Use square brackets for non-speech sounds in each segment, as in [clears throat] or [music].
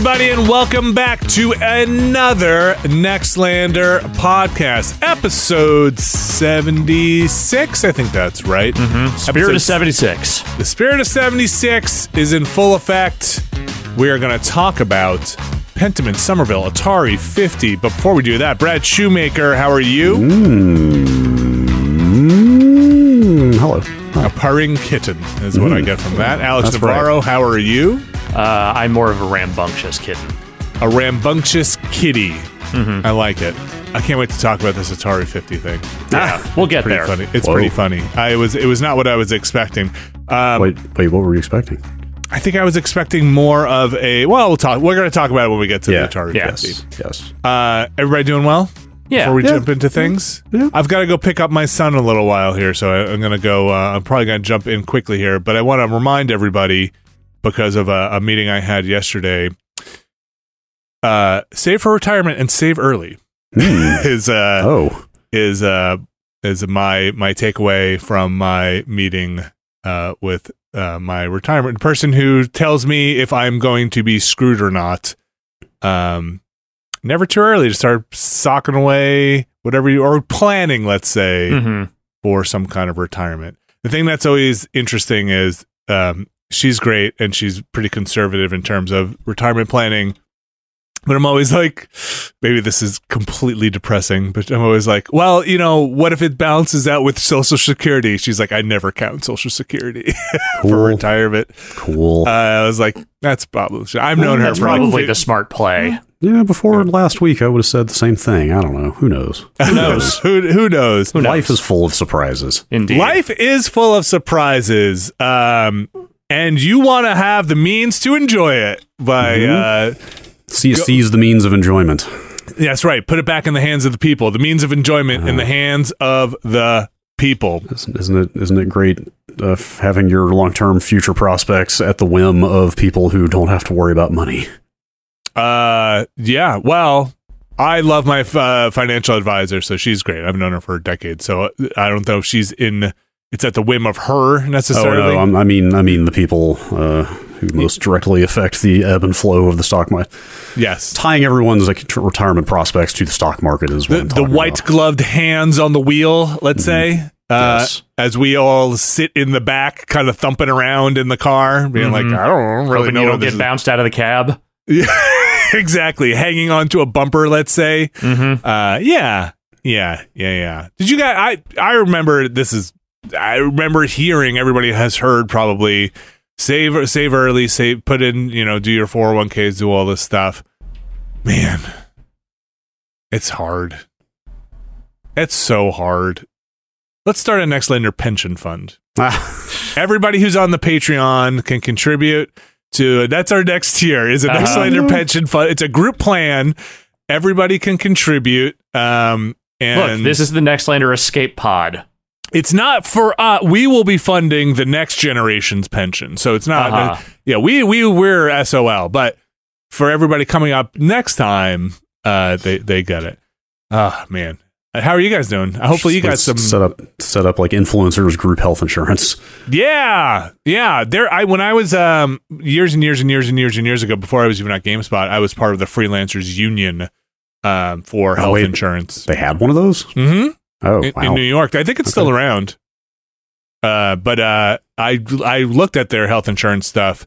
Everybody, and welcome back to another Nextlander podcast, episode 76. I think that's right. Spirit Episode of 76. the spirit of 76 is in full effect. We are going to talk about Pentiment Somerville Atari 50. But before we do that, Brad Shoemaker, how are you? Mm, hello. A purring kitten is what I get from that. Alex That's right. Navarro, how are you? Uh, I'm more of a rambunctious kitten. A rambunctious kitty. I like it. I can't wait to talk about this Atari 50 thing. Yeah, we'll get Pretty there. funny. It's Whoa. pretty funny. I was. It was not what I was expecting. Um, Wait, wait. What were you expecting? I think I was expecting more of a. Well, we'll talk. We're going to talk about it when we get to Yeah. the Atari Yeah. 50. Yes. Yes. Uh, everybody doing well? Yeah. Before we Yeah. jump into things, Yeah. I've got to go pick up my son a little while here, so I, I'm going to go. Uh, I'm probably going to jump in quickly here, but I want to remind everybody because of a, a meeting I had yesterday. Uh, save for retirement and save early Hmm. [laughs] is uh, oh. is uh, is my my takeaway from my meeting uh, with uh, my retirement person who tells me if I'm going to be screwed or not. Um, never too early to start socking away whatever you are planning, let's say, hmm for some kind of retirement. The thing that's always interesting is um, she's great and she's pretty conservative in terms of retirement planning. But I'm always like, maybe this is completely depressing, but I'm always like, well, you know, what if it balances out with Social Security? She's like, I never count Social Security [laughs] for retirement. Cool. Uh, I was like, that's probably, I've known her That's for probably fi- the smart play. yeah. Before last week, I would have said the same thing. I don't know. Who knows? Who knows? who, who knows? Who knows? Life is full of surprises. Indeed. Life is full of surprises, um, and you want to have the means to enjoy it. By Mhm. uh, See, Go- seize the means of enjoyment. that's right, put it back in the hands of the people. The means of enjoyment in the hands of the people. Isn't, isn't it? Isn't it great uh, having your long-term future prospects at the whim of people who don't have to worry about money? Uh, yeah. Well, I love my uh, financial advisor, so she's great. I've known her for decades, so I don't know if she's in. It's at the whim of her necessarily. Oh necessarily. no, I'm- mean, I mean the people uh, who most directly affect the ebb and flow of the stock market. yes, Tying everyone's like t- retirement prospects to the stock market is what the, the white gloved hands on the wheel. Let's say. Uh, Yes. As we all sit in the back, kind of thumping around in the car, being like, Mhm. "I don't really Hoping know you don't get is." bounced out of the cab. Yeah, [laughs] exactly. Hanging onto a bumper, let's say. Mm-hmm. Uh, yeah, yeah, yeah, yeah. Did you guys? I I remember this is. I remember hearing everybody has heard probably save save early, save put in you know do your four hundred one ks, do all this stuff. Man, it's hard. It's so hard. Let's start a Nextlander pension fund. [laughs] Everybody who's on the Patreon can contribute to that's our next tier is a next Uh-huh. lender pension fund. It's a group plan. Everybody can contribute. Um and Look, this is the Nextlander Escape Pod. It's not for uh we will be funding the next generation's pension. So it's not Uh-huh. yeah, we we we're SOL, but for everybody coming up next time, uh they they get it. Ah man. How are you guys doing? Hopefully you got some set up set up like influencers group health insurance. Yeah, yeah. There, I when I was um years and years and years and years and years ago, before I was even at GameSpot, I was part of the freelancers union um for Oh, health wait. insurance. They had one of those. hmm Oh in, wow! in New York. I think it's still around. Uh, but uh, I I looked at their health insurance stuff,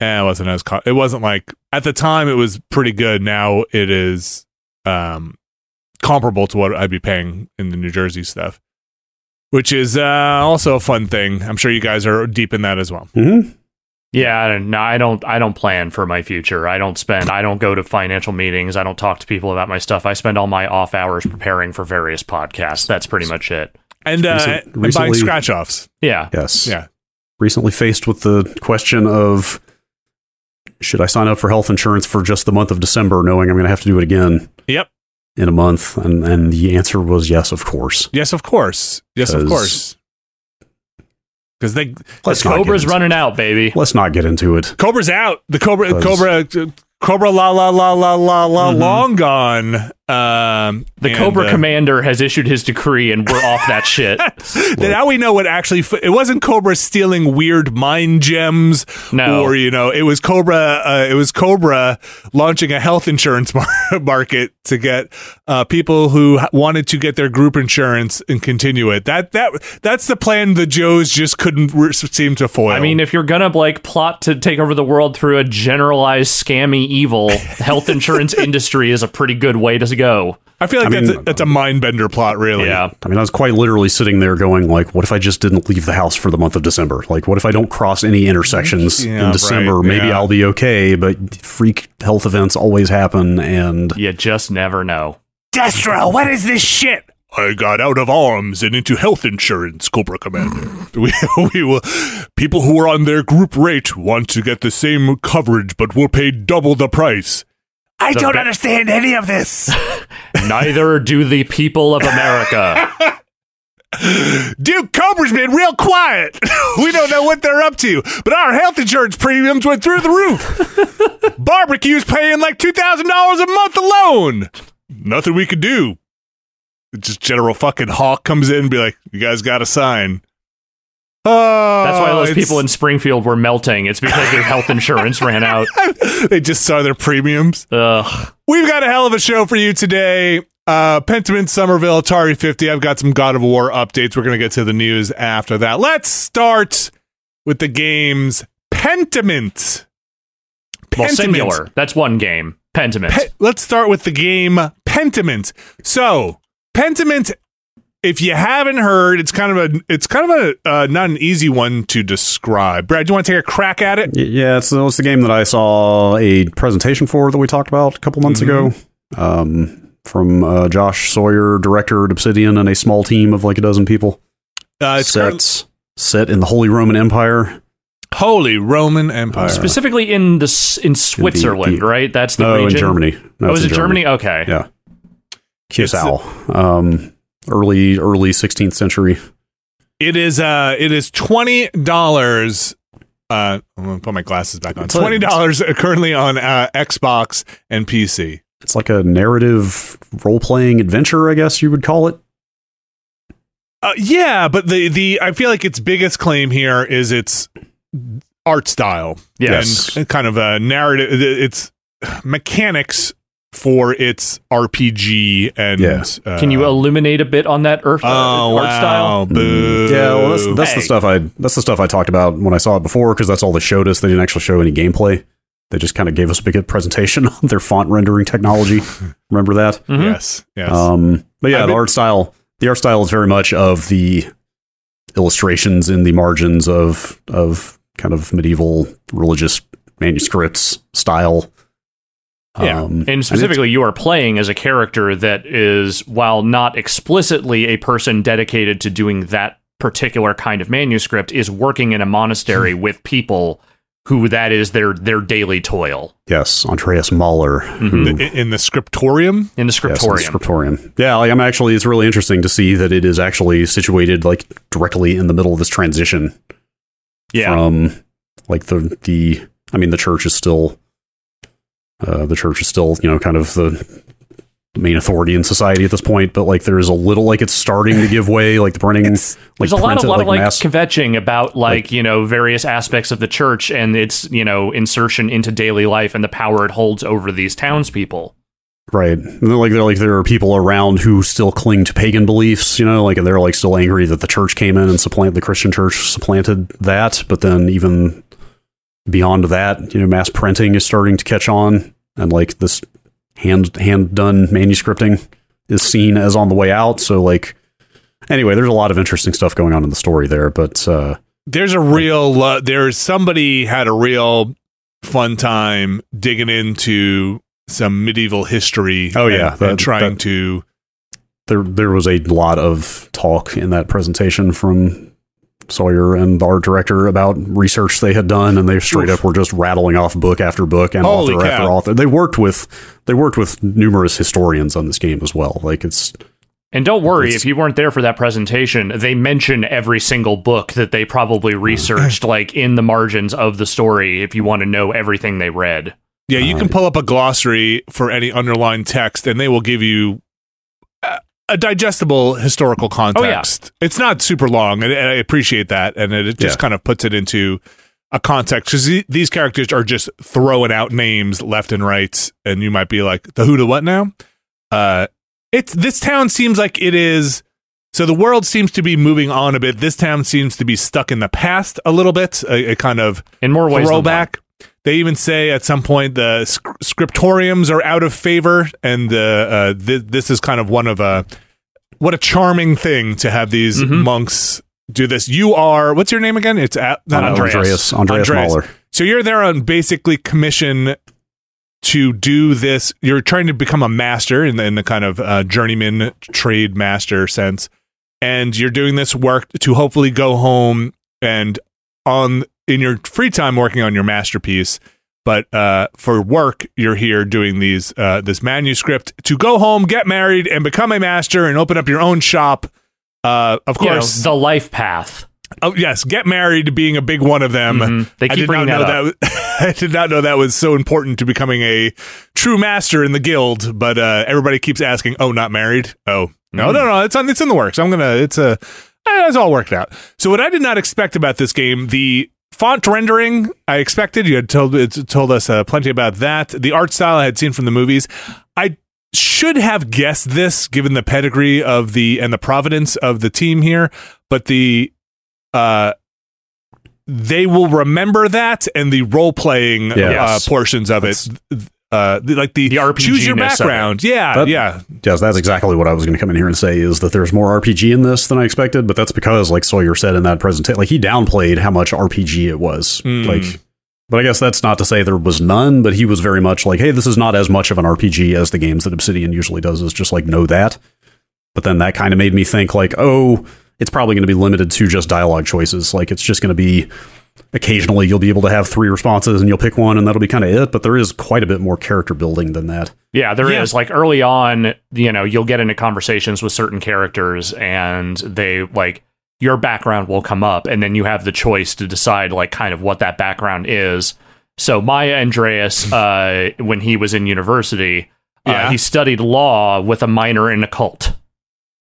and it wasn't as co- it wasn't like at the time it was pretty good. Now it is um comparable to what I'd be paying in the New Jersey stuff, which is uh also a fun thing. I'm sure you guys are deep in that as well. Mhm. Yeah, I don't- no, I don't. I don't plan for my future. I don't spend. I don't go to financial meetings. I don't talk to people about my stuff. I spend all my off hours preparing for various podcasts. That's pretty much it. And uh, Recent- and buying scratch offs. Yeah, Yes. Yeah. Recently faced with the question of should I sign up for health insurance for just the month of December, knowing I'm going to have to do it again Yep. in a month, and and the answer was yes, of course. Yes, of course. Yes, of course. Because they Let's not Cobra's into- running out, baby. Let's not get into it. Cobra's out. The Cobra, Because- Cobra, Cobra, la la la la la la, Mhm. long gone. Um, The and, Cobra uh, Commander has issued his decree, and we're off that shit. [laughs] Now we know what actually. f- It wasn't Cobra stealing weird mind gems, No. or you know, it was Cobra. Uh, it was Cobra launching a health insurance mar- [laughs] market to get uh, people who wanted to get their group insurance and continue it. That that that's the plan. The Joes just couldn't re- seem to foil. I mean, if you're gonna like plot to take over the world through a generalized scammy evil, health insurance [laughs] industry is a pretty good way to go. I feel like I that's mean- a, that's a mind bender plot, really. Yeah. I mean, I was quite literally sitting there going, like, what if I just didn't leave the house for the month of December? Like, what if I don't cross any intersections Yeah, in December? right, Maybe yeah. I'll be okay, but freak health events always happen, and You just never know. Destro, what is this shit? I got out of arms and into health insurance, Cobra Commander. [laughs] we, we will. People who are on their group rate want to get the same coverage, but will pay double the price. I don't be- understand any of this. [laughs] Neither do the people of America. [laughs] Dude, Cobra's been real quiet. [laughs] we don't know what they're up to, but our health insurance premiums went through the roof. Barbecue's paying like $2,000 a month alone. Nothing we could do. Just General fucking Hawk comes in and be like, you guys got to sign. Oh, That's why those people in Springfield were melting. It's because their health insurance ran out. [laughs] they just saw their premiums. Ugh. We've got a hell of a show for you today. Uh, Pentiment, Somerville, Atari 50. I've got some God of War updates. We're going to get to the news after that. Let's start with the games Pentiment. Well, singular. That's one game. Pentiment. Pe- let's start with the game Pentiment. So, Pentiment, if you haven't heard, it's kind of a it's kind of a uh, not an easy one to describe. Brad, do you want to take a crack at it? Yeah, it's, it's the game that I saw a presentation for that we talked about a couple months ago. Um, from uh, Josh Sawyer, director at Obsidian, and a small team of like a dozen people. Uh, it's current- set set in the Holy Roman Empire. Holy Roman Empire. Specifically in the in Switzerland, the- right? That's the No, region. in Germany. No, Oh, it's is in it Germany? Okay. Yeah. Kiersau. Um, early early 16th century. It is uh it is twenty dollars. Uh, I'm gonna put my glasses back on. Twenty dollars currently on uh, Xbox and PC. it's like a narrative role playing adventure, I guess you would call it. Uh, yeah, but the the I feel like its biggest claim here is its art style. Yes. and kind of a narrative. Its mechanics for its RPG and Yeah. uh, Can you illuminate a bit on that earth, uh, oh art wow, style? Boo. Yeah, well, that's, that's the stuff I that's the stuff I talked about when I saw it before because that's all they showed us. They didn't actually show any gameplay. They just kind of gave us a big presentation [laughs] on their font rendering technology. [laughs] Remember that? Mhm. yes, yes. Um, but yeah, I've the been- art style the art style is very much of the illustrations in the margins of of kind of medieval religious manuscripts style. Yeah. Um, And specifically, you are playing as a character that is, while not explicitly a person dedicated to doing that particular kind of manuscript, is working in a monastery with people who that is their their daily toil yes, Andreas Mahler, Mm-hmm. who in, in the scriptorium. in the Yes, in the scriptorium. scriptorium. Yeah, like I'm actually it's really interesting to see that it is actually situated like directly in the middle of this transition yeah, from like the the I mean the church is still uh the church is still, you know, kind of the main authority in society at this point, but like there's a little like it's starting to give way, like the printing like There's a lot, printed, a lot of like mass- kvetching about like, you know various aspects of the church and its you know insertion into daily life and the power it holds over these townspeople. Right. And they're like they're like there are people around who still cling to pagan beliefs, you know, like and they're like still angry that the church came in and supplanted the Christian church supplanted that, but then even beyond that, you know, mass printing is starting to catch on and like this hand hand done manuscripting is seen as on the way out. So like anyway, there's a lot of interesting stuff going on in the story there, but uh There's a real. Uh, there's somebody had a real fun time digging into some medieval history. Oh, yeah, and, that- and trying that- to. there there was a lot of talk in that presentation from Sawyer and the art director about research they had done, and they straight Oof. up were just rattling off book after book and Holy author cow. after author. They worked with they worked with numerous historians on this game as well. Like it's And don't worry, if you weren't there for that presentation, they mention every single book that they probably researched, [laughs] like in the margins of the story, if you want to know everything they read. Yeah, you can pull up a glossary for any underlined text, and they will give you a, digestible historical context. It's not super long, and, and I appreciate that, and it, it just Yeah. kind of puts it into a context because these characters are just throwing out names left and right, and you might be like, "The who to what now?" Uh, it's this town seems like it is. So the world seems to be moving on a bit. This town seems to be stuck in the past a little bit, a, a kind of In more ways throwback. They even say at some point the scriptoriums are out of favor, and uh, uh, th- this is kind of one of a what a charming thing to have these Mhm. monks do this. You are what's your name again? It's at, not Andreas. Andreas Andreas, Andreas. Mahler. so you're there on basically commission to do this. You're trying to become a master in the, in the kind of uh, journeyman trade master sense, and you're doing this work to hopefully go home and on in your free time working on your masterpiece. But uh, for work, you're here doing these uh, this manuscript to go home, get married, and become a master, and open up your own shop. Uh, of You know, course, the life path. Oh yes, get married being a big one of them. Mhm. They I keep did not bringing know that that. [laughs] I did not know that was so important to becoming a true master in the guild. But uh, everybody keeps asking, "Oh, not married? Oh, no, Mm. no, no. It's on. It's in the works. I'm gonna. It's a. eh, It's all worked out. So what I did not expect about this game, the font rendering, I expected. You had told told us uh, plenty about that. The art style I had seen from the movies. I should have guessed this given the pedigree of the and the providence of the team here, but the uh they will remember that and the role playing uh, portions of it uh the, like the, The choose your RPG-ness of it. background yeah That- yeah Yes, that's exactly what I was going to come in here and say is that there's more RPG in this than I expected, but that's because, like Sawyer said in that presentation, like he downplayed how much RPG it was. Mm. Like, but I guess that's not to say there was none, but he was very much like, hey, this is not as much of an RPG as the games that Obsidian usually does, is just like, know that. But then that kind of made me think, like, oh, it's probably going to be limited to just dialogue choices. Like, it's just going to be occasionally you'll be able to have three responses and you'll pick one, and that'll be kind of it. But there is quite a bit more character building than that. Yeah, there is. Yeah. Like early on, you know, you'll get into conversations with certain characters and they like your background will come up and then you have the choice to decide like kind of what that background is. So Maya Andreas, [laughs] uh, when he was in university, Uh, he studied law with a minor in occult.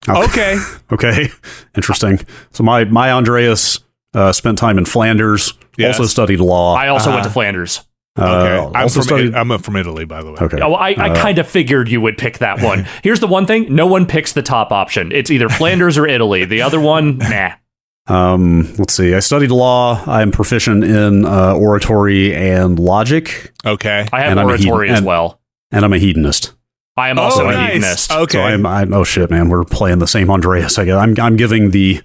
Okay. Okay, [laughs] interesting. So my my Andreas uh, spent time in Flanders. Yes. Also studied law. I also went Uh-huh. to Flanders. Uh, Okay. I'm from studied. I'm from Italy, by the way. okay. Oh, I, I Uh, kind of figured you would pick that one. [laughs] Here's the one thing: no one picks the top option. It's either Flanders or Italy. The other one, [laughs] nah. Um, let's see. I studied law. I'm proficient in uh, oratory and logic, Okay. I have And I'm a oratory heathen- as and- well. and I'm a hedonist. I am also oh, a nice. hedonist. Okay. So I'm, I'm oh shit, man, we're playing the same Andreas. I guess. I'm I'm giving the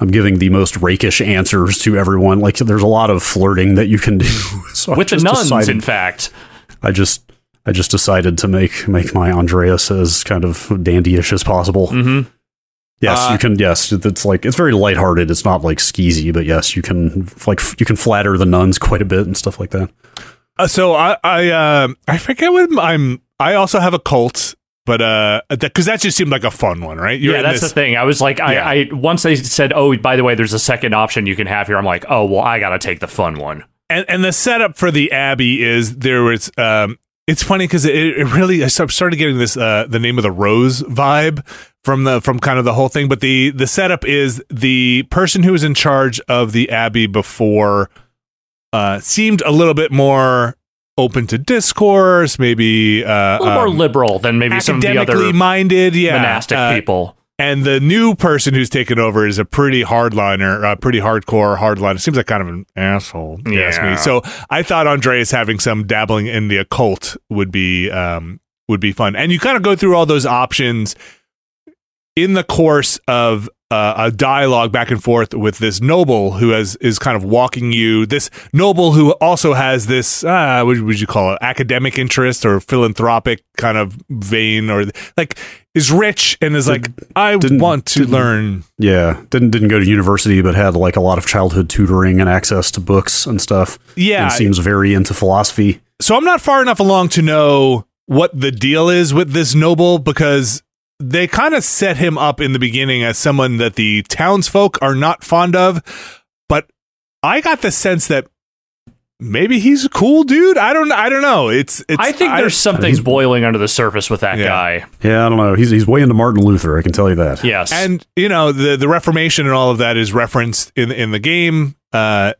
I'm giving the most rakish answers to everyone. Like there's a lot of flirting that you can do. [laughs] So I With the nuns, decided- in fact. I just I just decided to make make my Andreas as kind of dandyish as possible. hmm Yes, Uh, you can. Yes, it's like it's very lighthearted. It's not like skeezy, but yes, you can like you can flatter the nuns quite a bit and stuff like that. Uh, so I I uh, I forget what I'm. I also have a cult, but uh, because that just seemed like a fun one, right? You're yeah, that's this- the thing. I was like, I, Yeah. I once they said, "Oh, by the way, there's a second option you can have here." I'm like, "Oh, well, I gotta take the fun one." and and the setup for the abbey is there was um it's funny because it, it really I started getting this uh the name of the rose vibe from the from kind of the whole thing but the the setup is the person who was in charge of the abbey before uh seemed a little bit more open to discourse maybe uh A little more um, liberal than maybe some of the other minded yeah monastic uh, people. and the new person who's taken over is a pretty hardliner, uh, pretty hardcore hardliner. Seems like kind of an asshole. if ask me. Yeah. So I thought Andreas having some dabbling in the occult would be um, would be fun. And you kind of go through all those options in the course of uh, a dialogue back and forth with this noble who has is kind of walking you. This noble who also has this uh, what would you call it? Academic interest or philanthropic kind of vein, or like is rich and is like I didn't- want to learn. Yeah, didn't didn't go to university, but had like a lot of childhood tutoring and access to books and stuff. Yeah, and seems very into philosophy. so I'm not far enough along to know what the deal is with this noble because they kind of set him up in the beginning as someone that the townsfolk are not fond of, but I got the sense that maybe he's a cool dude. I don't I don't know. It's it's I think there's something he's- boiling under the surface with that Yeah. guy. Yeah, I don't know. He's he's way into Martin Luther. I can tell you that. Yes, and you know the the Reformation and all of that is referenced in in the game. Uh,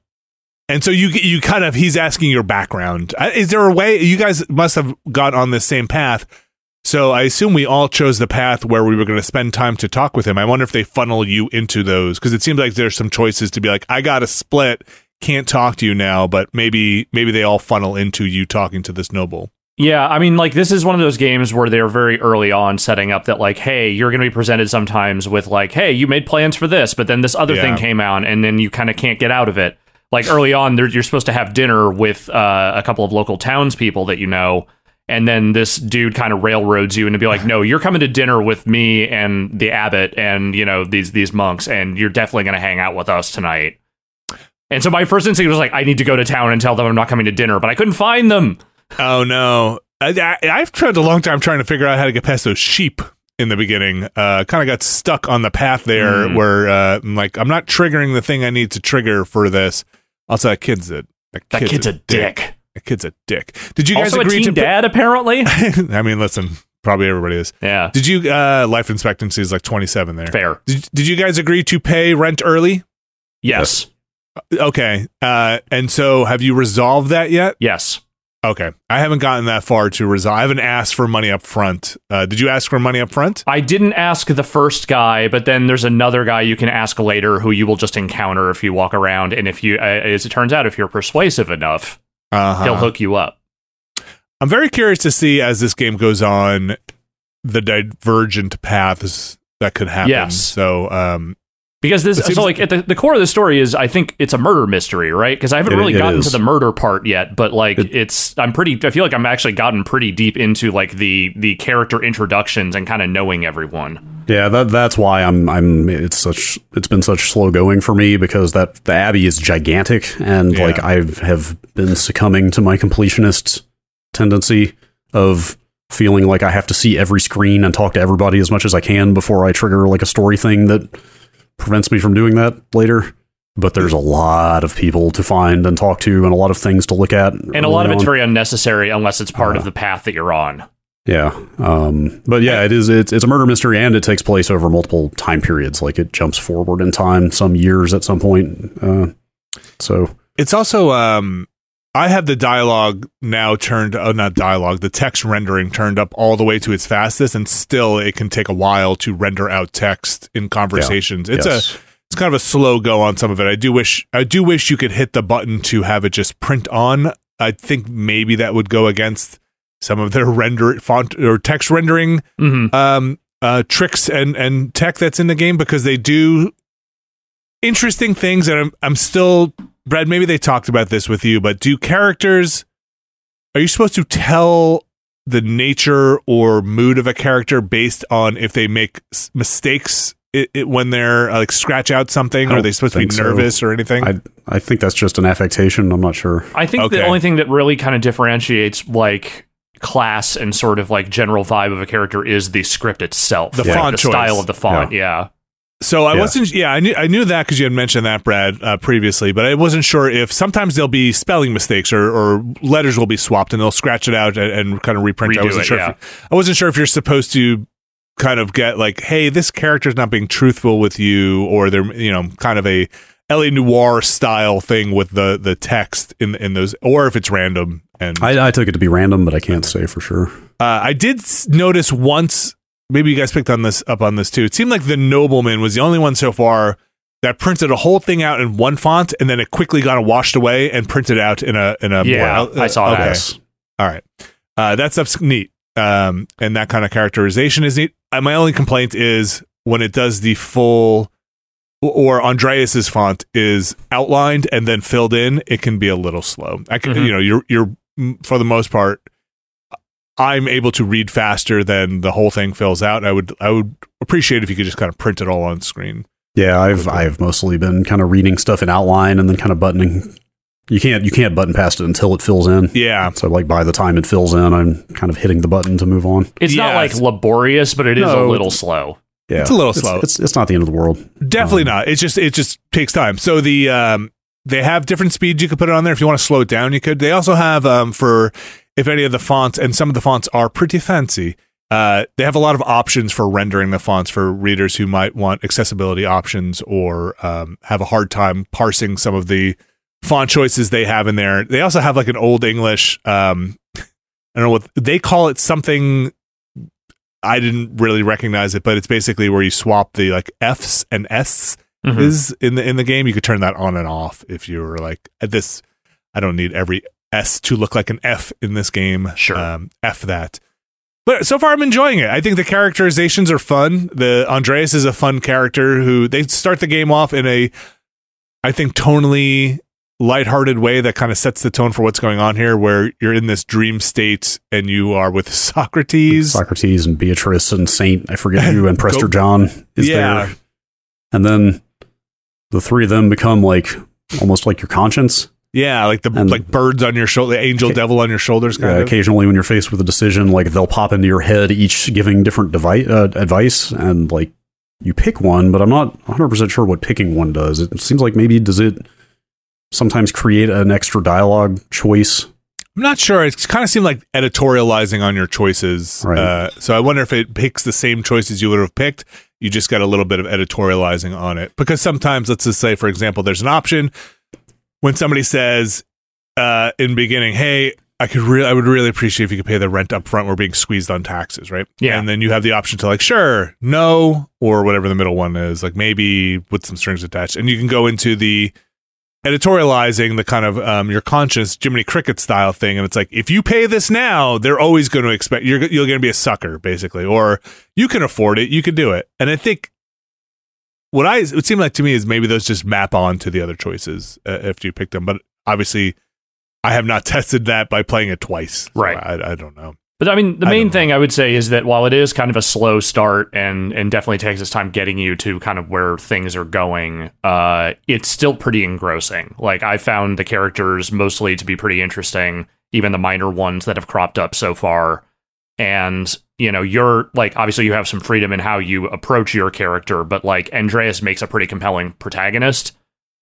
and so you you kind of he's asking your background. Uh, Is there a way you guys must have got on this same path? So I assume we all chose the path where we were going to spend time to talk with him. I wonder if they funnel you into those because it seems like there's some choices to be like, I got to split, can't talk to you now, but maybe maybe they all funnel into you talking to this noble. Yeah, I mean, like this is one of those games where they're very early on setting up that, like, hey, you're going to be presented sometimes with like, hey, you made plans for this, but then this other Yeah. thing came out, and then you kind of can't get out of it. Like early on, you're supposed to have dinner with uh, a couple of local townspeople that you know, and then this dude kind of railroads you into be like, no, you're coming to dinner with me and the abbot and you know these these monks, and you're definitely going to hang out with us tonight. And so my first instinct was like, I need to go to town and tell them I'm not coming to dinner, but I couldn't find them. Oh no, I, I've tried a long time trying to figure out how to get past those sheep in the beginning. Uh, kind of got stuck on the path there Mm. where uh, I'm like, I'm not triggering the thing I need to trigger for this. Also, that kid's a that, That kid's, a dick. [laughs] That kid's a dick. Did you guys Also a agree teen to? dad, apparently. [laughs] I mean, listen, probably everybody is. yeah, Did you? Uh, life expectancy is like 27 there. fair. Did, did you guys agree to pay rent early? Yes, Okay. Uh, and so have you resolved that yet? yes. Okay. I haven't gotten that far to resolve. I haven't asked for money up front. Uh, did you ask for money up front? I didn't ask the first guy, but then there's another guy you can ask later who you will just encounter if you walk around, and if you, uh, as it turns out, if you're persuasive enough, Uh-huh. he'll hook you up. I'm very curious to see as this game goes on the divergent paths that could happen. Yes. So, um, Because this, so like at the, the core of the story is, I think it's a murder mystery, right? Because I haven't It- really it gotten is. to the murder part yet, but like It- it's, I'm pretty, I feel like I'm actually gotten pretty deep into like the the character introductions and kind of knowing everyone. Yeah, that that's why I'm I'm it's such it's been such slow going for me because that the abbey is gigantic and Yeah. like I have been succumbing to my completionist tendency of feeling like I have to see every screen and talk to everybody as much as I can before I trigger like a story thing that prevents me from doing that later. But there's a lot of people to find and talk to and a lot of things to look at. And a lot of early it's on. very unnecessary unless it's part Uh, of the path that you're on. Yeah, um, but yeah, it is. It's, it's a murder mystery, and it takes place over multiple time periods. Like it jumps forward in time, some years at some point. Uh, so It's also um I have the dialogue now turned oh not dialogue, the text rendering turned up all the way to its fastest and still it can take a while to render out text in conversations. It's yes. a it's kind of a slow go on some of it. I do wish I do wish you could hit the button to have it just print on. I think maybe that would go against some of their render font or text rendering hmm um, uh, tricks and and tech that's in the game because they do interesting things. And I'm I'm still Brad. Maybe they talked about this with you, but do characters are you supposed to tell the nature or mood of a character based on if they make s- mistakes? It, it, when they're uh, like scratch out something, I are they supposed to be think so. nervous or anything? I I think that's just an affectation. I'm not sure. I think Okay. the only thing that really kind of differentiates like class and sort of like general vibe of a character is the script itself, The Like, font the choice. style of the font. Yeah. So I Yeah. wasn't. Yeah, I knew I knew that because you had mentioned that, Brad, uh, previously. But I wasn't sure if sometimes there'll be spelling mistakes or, or letters will be swapped and they'll scratch it out and, and kind of reprint. it. I wasn't it, sure. yeah. If, I wasn't sure if you're supposed to kind of get like, hey, this character's not being truthful with you, or they're you know kind of a L.A. Noire style thing with the the text in in those, or if it's random. And I, I took it to be random, but I can't say for sure. uh, I did notice once. Maybe you guys picked on this up on this too. It seemed like the nobleman was the only one so far that printed a whole thing out in one font, and then it quickly got washed away and printed out in a in a Yeah, more, I saw that. okay. Yes. All right, uh, that stuff's neat, um, and that kind of characterization is neat. Uh, my only complaint is when it does the full or Andreas's font is outlined and then filled in, it can be a little slow. I can, Mhm. you know, you're you're for the most part, I'm able to read faster than the whole thing fills out. I would I would appreciate if you could just kind of print it all on screen. Yeah, I've I've mostly been kind of reading stuff in outline and then kind of buttoning. You can't you can't button past it until it fills in. Yeah, So like by the time it fills in, I'm kind of hitting the button to move on. It's not like it's- laborious, but it is a little slow. Yeah, It's a little slow. It's it's not the end of the world. Definitely Um, not. It's just it just takes time. So the um they have different speeds you could put it on there. If you want to slow it down, you could. They also have um for if any of the fonts and some of the fonts are pretty fancy. Uh, they have a lot of options for rendering the fonts for readers who might want accessibility options or um, have a hard time parsing some of the font choices they have in there. They also have like an old English. Um, I don't know what they call it. Something I didn't really recognize it, but it's basically where you swap the like F's and S Mhm. is in the in the game. You could turn that on and off if you were like at this. I don't need every S to look like an F in this game. Sure. um, F that. But so far, I'm enjoying it. I think the characterizations are fun. The Andreas is a fun character who they start the game off in a, I think, tonally lighthearted way that kind of sets the tone for what's going on here. Where you're in this dream state and you are with [laughs] Socrates. Socrates and Beatrice and Saint, I forget who, and [laughs] Prester John is Yeah. there. And then the three of them become like almost like your conscience. Yeah, like the And- like birds on your shoulder, the angel Okay. devil on your shoulders, kind Uh, of. occasionally, when you're faced with a decision, like they'll pop into your head, each giving different devi- uh, advice, and like you pick one, but I'm not 100 percent sure what picking one does. It seems like maybe does it sometimes create an extra dialogue choice? I'm not sure. It kind of seemed like editorializing on your choices. Right. Uh, so I wonder if it picks the same choices you would have picked. You just got a little bit of editorializing on it. Because sometimes, let's just say, for example, there's an option when somebody says uh, in the beginning, "Hey, I could really, I would really appreciate if you could pay the rent up front. We're being squeezed on taxes, right? Yeah. And then you have the option to like, sure, no, or whatever the middle one is, like maybe with some strings attached, and you can go into the editorializing the kind of um, your conscience Jiminy Cricket style thing, and it's like if you pay this now, they're always going to expect you're you're going to be a sucker, basically, or you can afford it, you can do it, and I think what I it would seem like to me is maybe those just map on to the other choices uh, after you pick them, but obviously. I have not [laughs] tested that by playing it twice. so Right. I, I don't know. But I mean, the main don't thing I would say is that while it is kind of a slow start and and definitely takes its time getting you to kind of where things are going, uh, it's still pretty engrossing. Like I found the characters mostly to be pretty interesting, even the minor ones that have cropped up so far. And you know, you're like obviously you have some freedom in how you approach your character, but like Andreas makes a pretty compelling protagonist.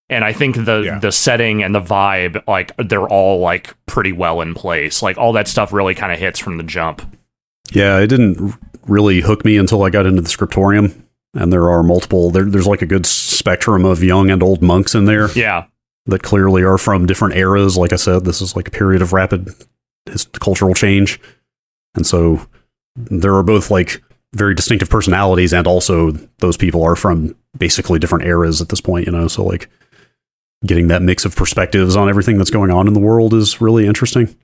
And I think the Yeah. the setting and the vibe, like they're all like pretty well in place. Like all that stuff really kind of hits from the jump. Yeah, it didn't really hook me until I got into the scriptorium, and there are multiple. There, there's like a good spectrum of young and old monks in there Yeah. that clearly are from different eras. Like I said, this is like a period of rapid his, cultural change, and so there are both like very distinctive personalities, and also those people are from basically different eras at this point. You know, so like getting that mix of perspectives on everything that's going on in the world is really interesting.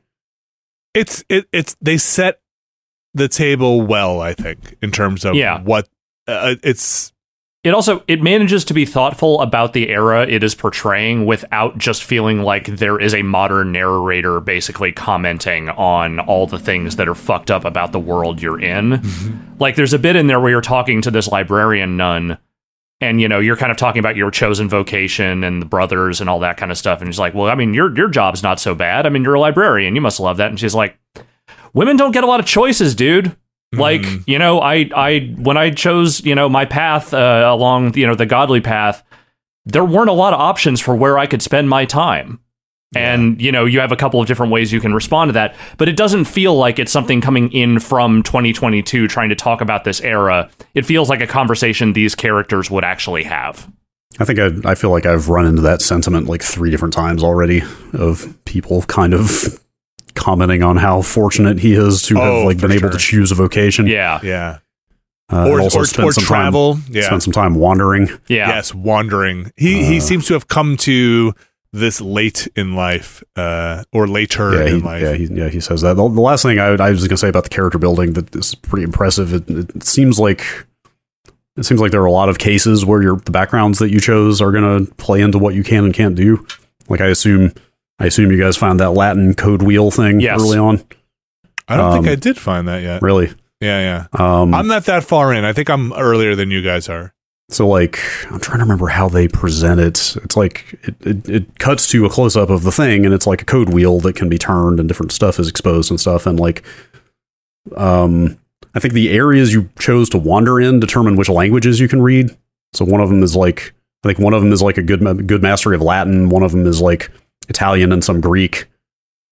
It's it it's they set the table well, I think, in terms of Yeah. what uh, it's It also it manages to be thoughtful about the era it is portraying without just feeling like there is a modern narrator basically commenting on all the things that are fucked up about the world you're in. Mm-hmm. Like there's a bit in there where you're talking to this librarian nun and you know you're kind of talking about your chosen vocation and the brothers and all that kind of stuff and she's like, "Well, I mean, your your job's not so bad. I mean, you're a librarian. You must love that." And she's like, "Women don't get a lot of choices, dude." Like Mhm. you know, I I when I chose you know my path uh, along you know the godly path, there weren't a lot of options for where I could spend my time. And you know, you have a couple of different ways you can respond to that, but it doesn't feel like it's something coming in from 2022 trying to talk about this era. It feels like a conversation these characters would actually have. I think I, I feel like I've run into that sentiment like three different times already of people kind of commenting on how fortunate he is to Oh, have like for been able to choose a vocation. Yeah, yeah. uh, or also or, spend or some travel. time, yeah. spend some time wandering. yeah, Yes, wandering. He he Uh, seems to have come to this late in life, uh, or later Yeah, in he, life. yeah, he, yeah, he says that. The, the last thing I, I was going to say about the character building that is pretty impressive. It, it seems like it seems like there are a lot of cases where your the backgrounds that you chose are going to play into what you can and can't do. Like I assume, I assume you guys found that Latin code wheel thing Yes. early on. I don't think um, I did find that yet. Really, Yeah, yeah. um, I'm not that far in. I think I'm earlier than you guys are. So like I'm trying to remember how they present it. It's like it, it, it cuts to a close up of the thing and it's like a code wheel that can be turned and different stuff is exposed and stuff and like um I think the areas you chose to wander in determine which languages you can read. So one of them is like I think one of them is like a good good mastery of Latin, one of them is like Italian and some Greek.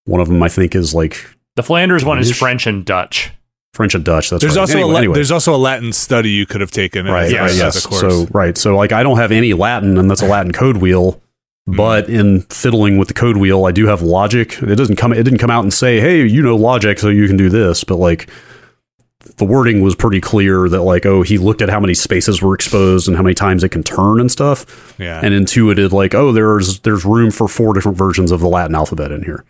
One of them I think is like the Flanders one is French and Dutch. French and Dutch. That's there's right. also Anyway- a La- anyway. there's also a Latin study you could have taken. right, yes, right, yes. course. So right, so like I don't have any Latin, and that's a Latin code wheel. Mm. But in fiddling with the code wheel, I do have logic. It doesn't come. It didn't come out and say, "Hey, you know logic, so you can do this." But like, the wording was pretty clear that like, oh, he looked at how many spaces were exposed and how many times it can turn and stuff, yeah, and intuited like, oh, there's there's room for four different versions of the Latin alphabet in here.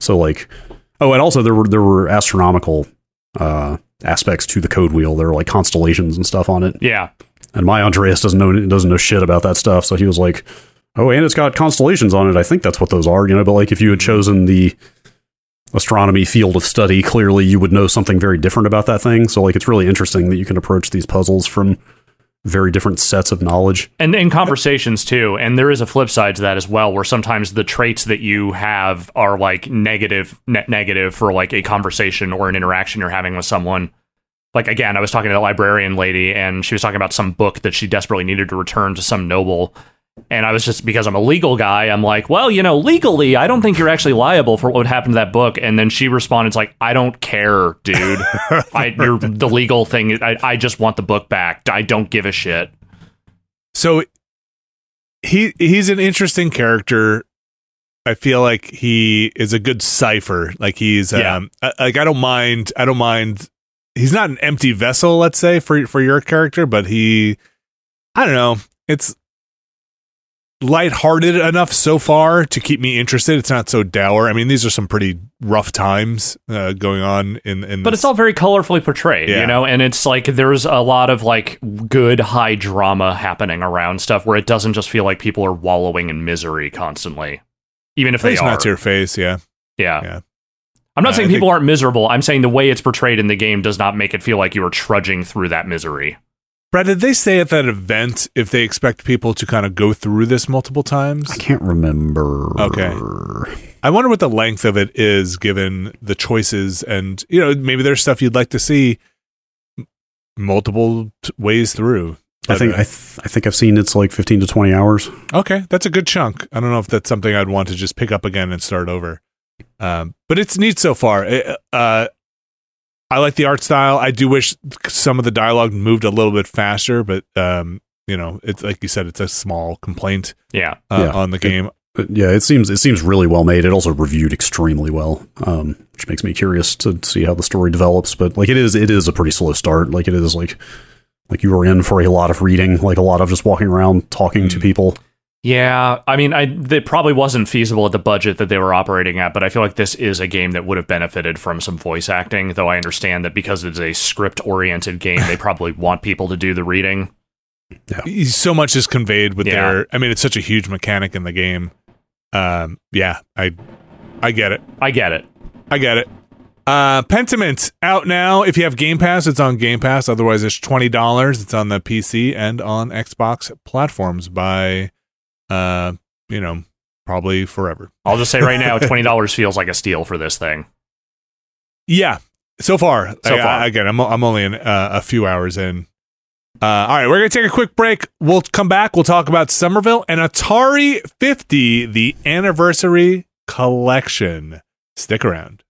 So like, oh, and also there were there were astronomical uh, aspects to the code wheel. There were like constellations and stuff on it. Yeah, And my Andreas doesn't know doesn't know shit about that stuff, so he was like, "Oh, and it's got constellations on it. I think that's what those are, you know." But like, if you had chosen the astronomy field of study, clearly you would know something very different about that thing. So like, it's really interesting that you can approach these puzzles from very different sets of knowledge. and in conversations too. And there is a flip side to that as well, where sometimes the traits that you have are like negative, net negative for like a conversation or an interaction you're having with someone. Like again, I was talking to a librarian lady, and she was talking about some book that she desperately needed to return to some noble. And I was just because I'm a legal guy, I'm like, well, you know, legally, I don't think you're actually liable for what would happen to that book. And then she responded, it's like, I don't care, dude. [laughs] I, you're the legal thing. I, I just want the book back. I don't give a shit. so he he's an interesting character. I feel like he is a good cipher. Like he's Yeah. um I- like I don't mind I don't mind he's not an empty vessel, let's say, for for your character, but he I don't know. It's lighthearted enough so far to keep me interested. It's not so dour. I mean, these are some pretty rough times uh, going on in in but this- it's all very colorfully portrayed Yeah. you know and it's like there's a lot of like good high drama happening around stuff where it doesn't just feel like people are wallowing in misery constantly even if they are. not to your face, yeah. yeah. yeah. i'm not Uh, saying I people aren't miserable i'm saying the way it's portrayed in the game does not make it feel like you are trudging through that misery Brad, did they say at that event if they expect people to kind of go through this multiple times? I can't remember. Okay. I wonder what the length of it is given the choices and you know maybe there's stuff you'd like to see multiple t- ways through. I think I, th- I think I've seen it's like 15 to 20 hours. okay, that's a good chunk. I don't know if that's something I'd want to just pick up again and start over. Um, but it's neat so far. It- uh, I like the art style. I do wish some of the dialogue moved a little bit faster, but um, you know, it's like you said, it's a small complaint Yeah. uh, Yeah. on the game. But yeah, it seems it seems really well made. It also reviewed extremely well, um, which makes me curious to see how the story develops. But like it is, it is a pretty slow start. Like it is like like you were in for a lot of reading, like a lot of just walking around talking to Mm. people. Yeah, I mean, I it probably wasn't feasible at the budget that they were operating at, but I feel like this is a game that would have benefited from some voice acting. Though I understand that because it's a script-oriented game, they probably want people to do the reading. Yeah. So much is conveyed with Yeah. their. I mean, it's such a huge mechanic in the game. Um, yeah, I, I get it. I get it. I get it. Uh, Pentiment out now. If you have Game Pass, it's on Game Pass. Otherwise, it's twenty dollars. It's on the PC and on Xbox platforms by, uh, you know, probably forever. [laughs] I'll just say right now, [laughs] twenty dollars feels like a steal for this thing. Yeah, so far. So I- far. I- again, I'm I'm only in, uh, a few hours in. Uh, all right, we're gonna take a quick break. We'll come back. We'll talk about Somerville and Atari 50, the anniversary collection. Stick around.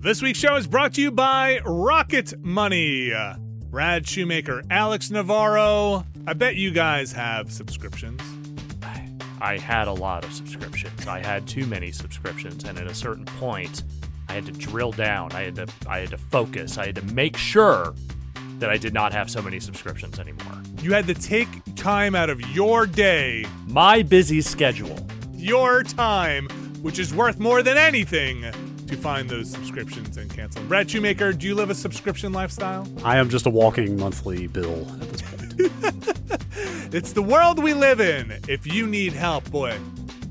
This week's show is brought to you by Rocket Money. Brad Shoemaker, Alex Navarro. I bet you guys have subscriptions. I had a lot of subscriptions. I had too many subscriptions, and at a certain point, I had to drill down. I had to I had to focus. I had to make sure that I did not have so many subscriptions anymore. You had to take time out of your day, My busy schedule. your time, which is worth more than anything, to find those subscriptions and cancel. Brad Shoemaker, do you live a subscription lifestyle? I am just a walking monthly bill at this point. [laughs] It's the world we live in. If you need help, boy,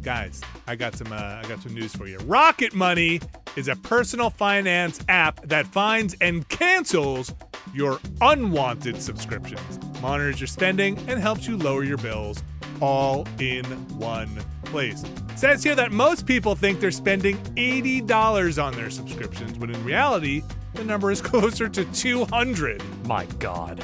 guys, I got some. Uh, I got some news for you. Rocket Money is a personal finance app that finds and cancels your unwanted subscriptions, monitors your spending, and helps you lower your bills all in one place. It says here that most people think they're spending $80 on their subscriptions, when in reality, the number is [laughs] closer to 200. My God.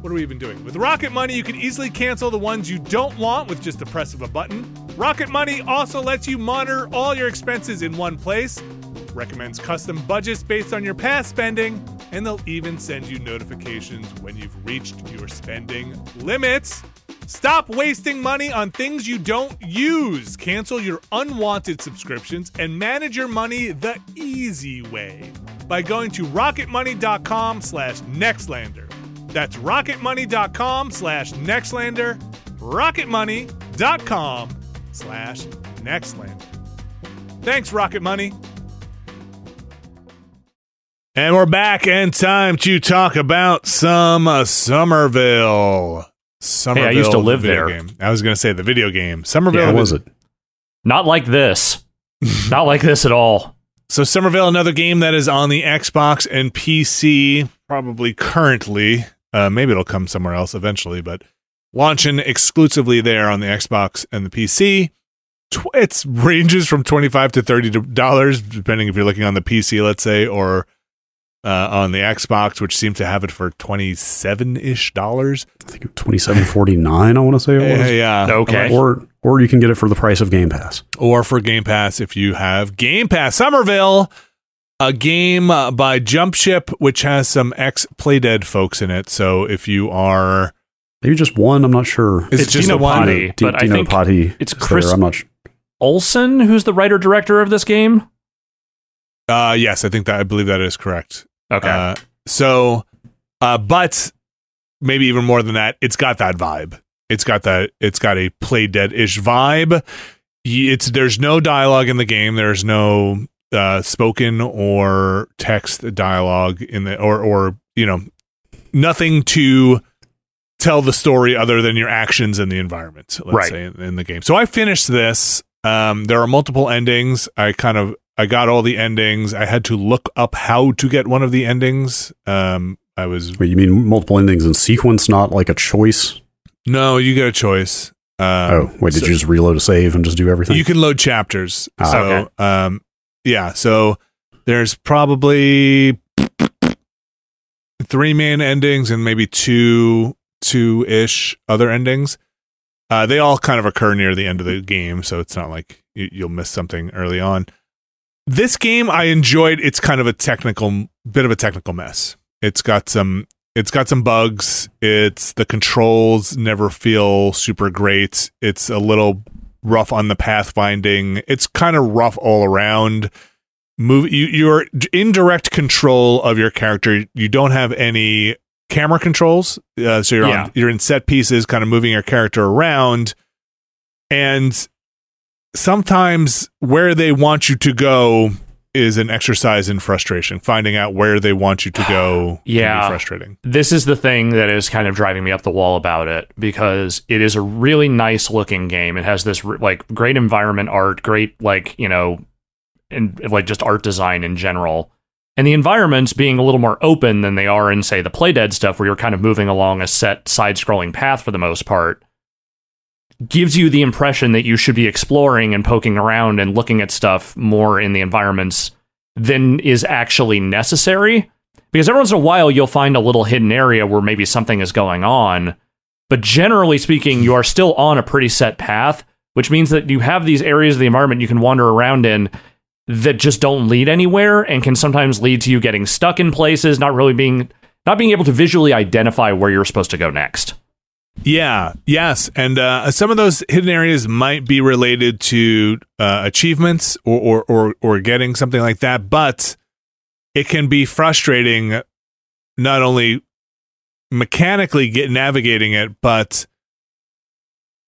What are we even doing? With Rocket Money, you can easily cancel the ones you don't want with just the press of a button. Rocket Money also lets you monitor all your expenses in one place, recommends custom budgets based on your past spending, and they'll even send you notifications when you've reached your spending limits. Stop wasting money on things you don't use. Cancel your unwanted subscriptions and manage your money the easy way by going to rocketmoney.com slash nextlander. That's rocketmoney.com slash nextlander, rocketmoney.com slash nextlander. Thanks, Rocket Money. And we're back, and time to talk about some uh, Somerville. Somerville. used to live video there. Game. I was going to say the video game. Somerville. How was it? Not like this. [laughs] Not like this at all. So Somerville, another game that is on the Xbox and PC, probably currently. Uh, maybe it'll come somewhere else eventually, but launching exclusively there on the Xbox and the PC. Tw- It ranges from twenty five to thirty dollars, depending if you're looking on the PC, let's say, or uh, on the Xbox, which seems to have it for twenty seven ish dollars. I think twenty seven forty nine. I want to say it was. yeah, Okay. Or or you can get it for the price of Game Pass. or for Game Pass if you have Game Pass. Somerville, a game uh, by Jumpship, which has some ex Playdead folks in it. So if you are, Maybe just one. I'm not sure. is It's it just Dino one? Patti. D- but I think Patti it's is there. Chris- I'm not. Sh- Olsen, who's the writer director of this game? Uh, yes, I think that I believe that is correct. Okay. Uh, so, uh, but maybe even more than that, it's got that vibe. It's got that. It's got a Playdead ish vibe. It's there's no dialogue in the game. There's no uh, spoken or text dialogue in the or or you know nothing to tell the story other than your actions and the environment. Let's Right. say in, in the game. So I finished this. Um, there are multiple endings. I kind of I got all the endings. I had to look up how to get one of the endings. Um, I was wait, you mean multiple endings in sequence, not like a choice? no, you get a choice. Um, oh, wait, did so- you just reload a save and just do everything? You can load chapters. Ah, so, okay. um, yeah. So there's probably three main endings and maybe two two ish other endings. Uh, they all kind of occur near the end of the game, so it's not like you, you'll miss something early on. This game I enjoyed. It's kind of a technical bit of a technical mess. It's got some it's got some bugs. It's the controls never feel super great. It's a little rough on the pathfinding. It's kind of rough all around. Move you you're in direct control of your character. You don't have any camera controls. Uh, so you're Yeah. on you're in set pieces kind of moving your character around and sometimes where they want you to go is an exercise in frustration. Finding out where they want you to go can [sighs] Yeah. be frustrating. this is the thing that is kind of driving me up the wall about it because it is a really nice looking game. It has this like great environment art, great like you know, and like just art design in general. And the environments being a little more open than they are in say the Playdead stuff, where you're kind of moving along a set side-scrolling path for the most part, gives you the impression that you should be exploring and poking around and looking at stuff more in the environments than is actually necessary. Because every once in a while you'll find a little hidden area where maybe something is going on. But generally speaking you are still on a pretty set path which means that you have these areas of the environment you can wander around in that just don't lead anywhere and can sometimes lead to you getting stuck in places not really being not being able to visually identify where you're supposed to go next Yeah, yes, and uh, some of those hidden areas might be related to uh, achievements or, or or or getting something like that, but it can be frustrating not only mechanically get navigating it, but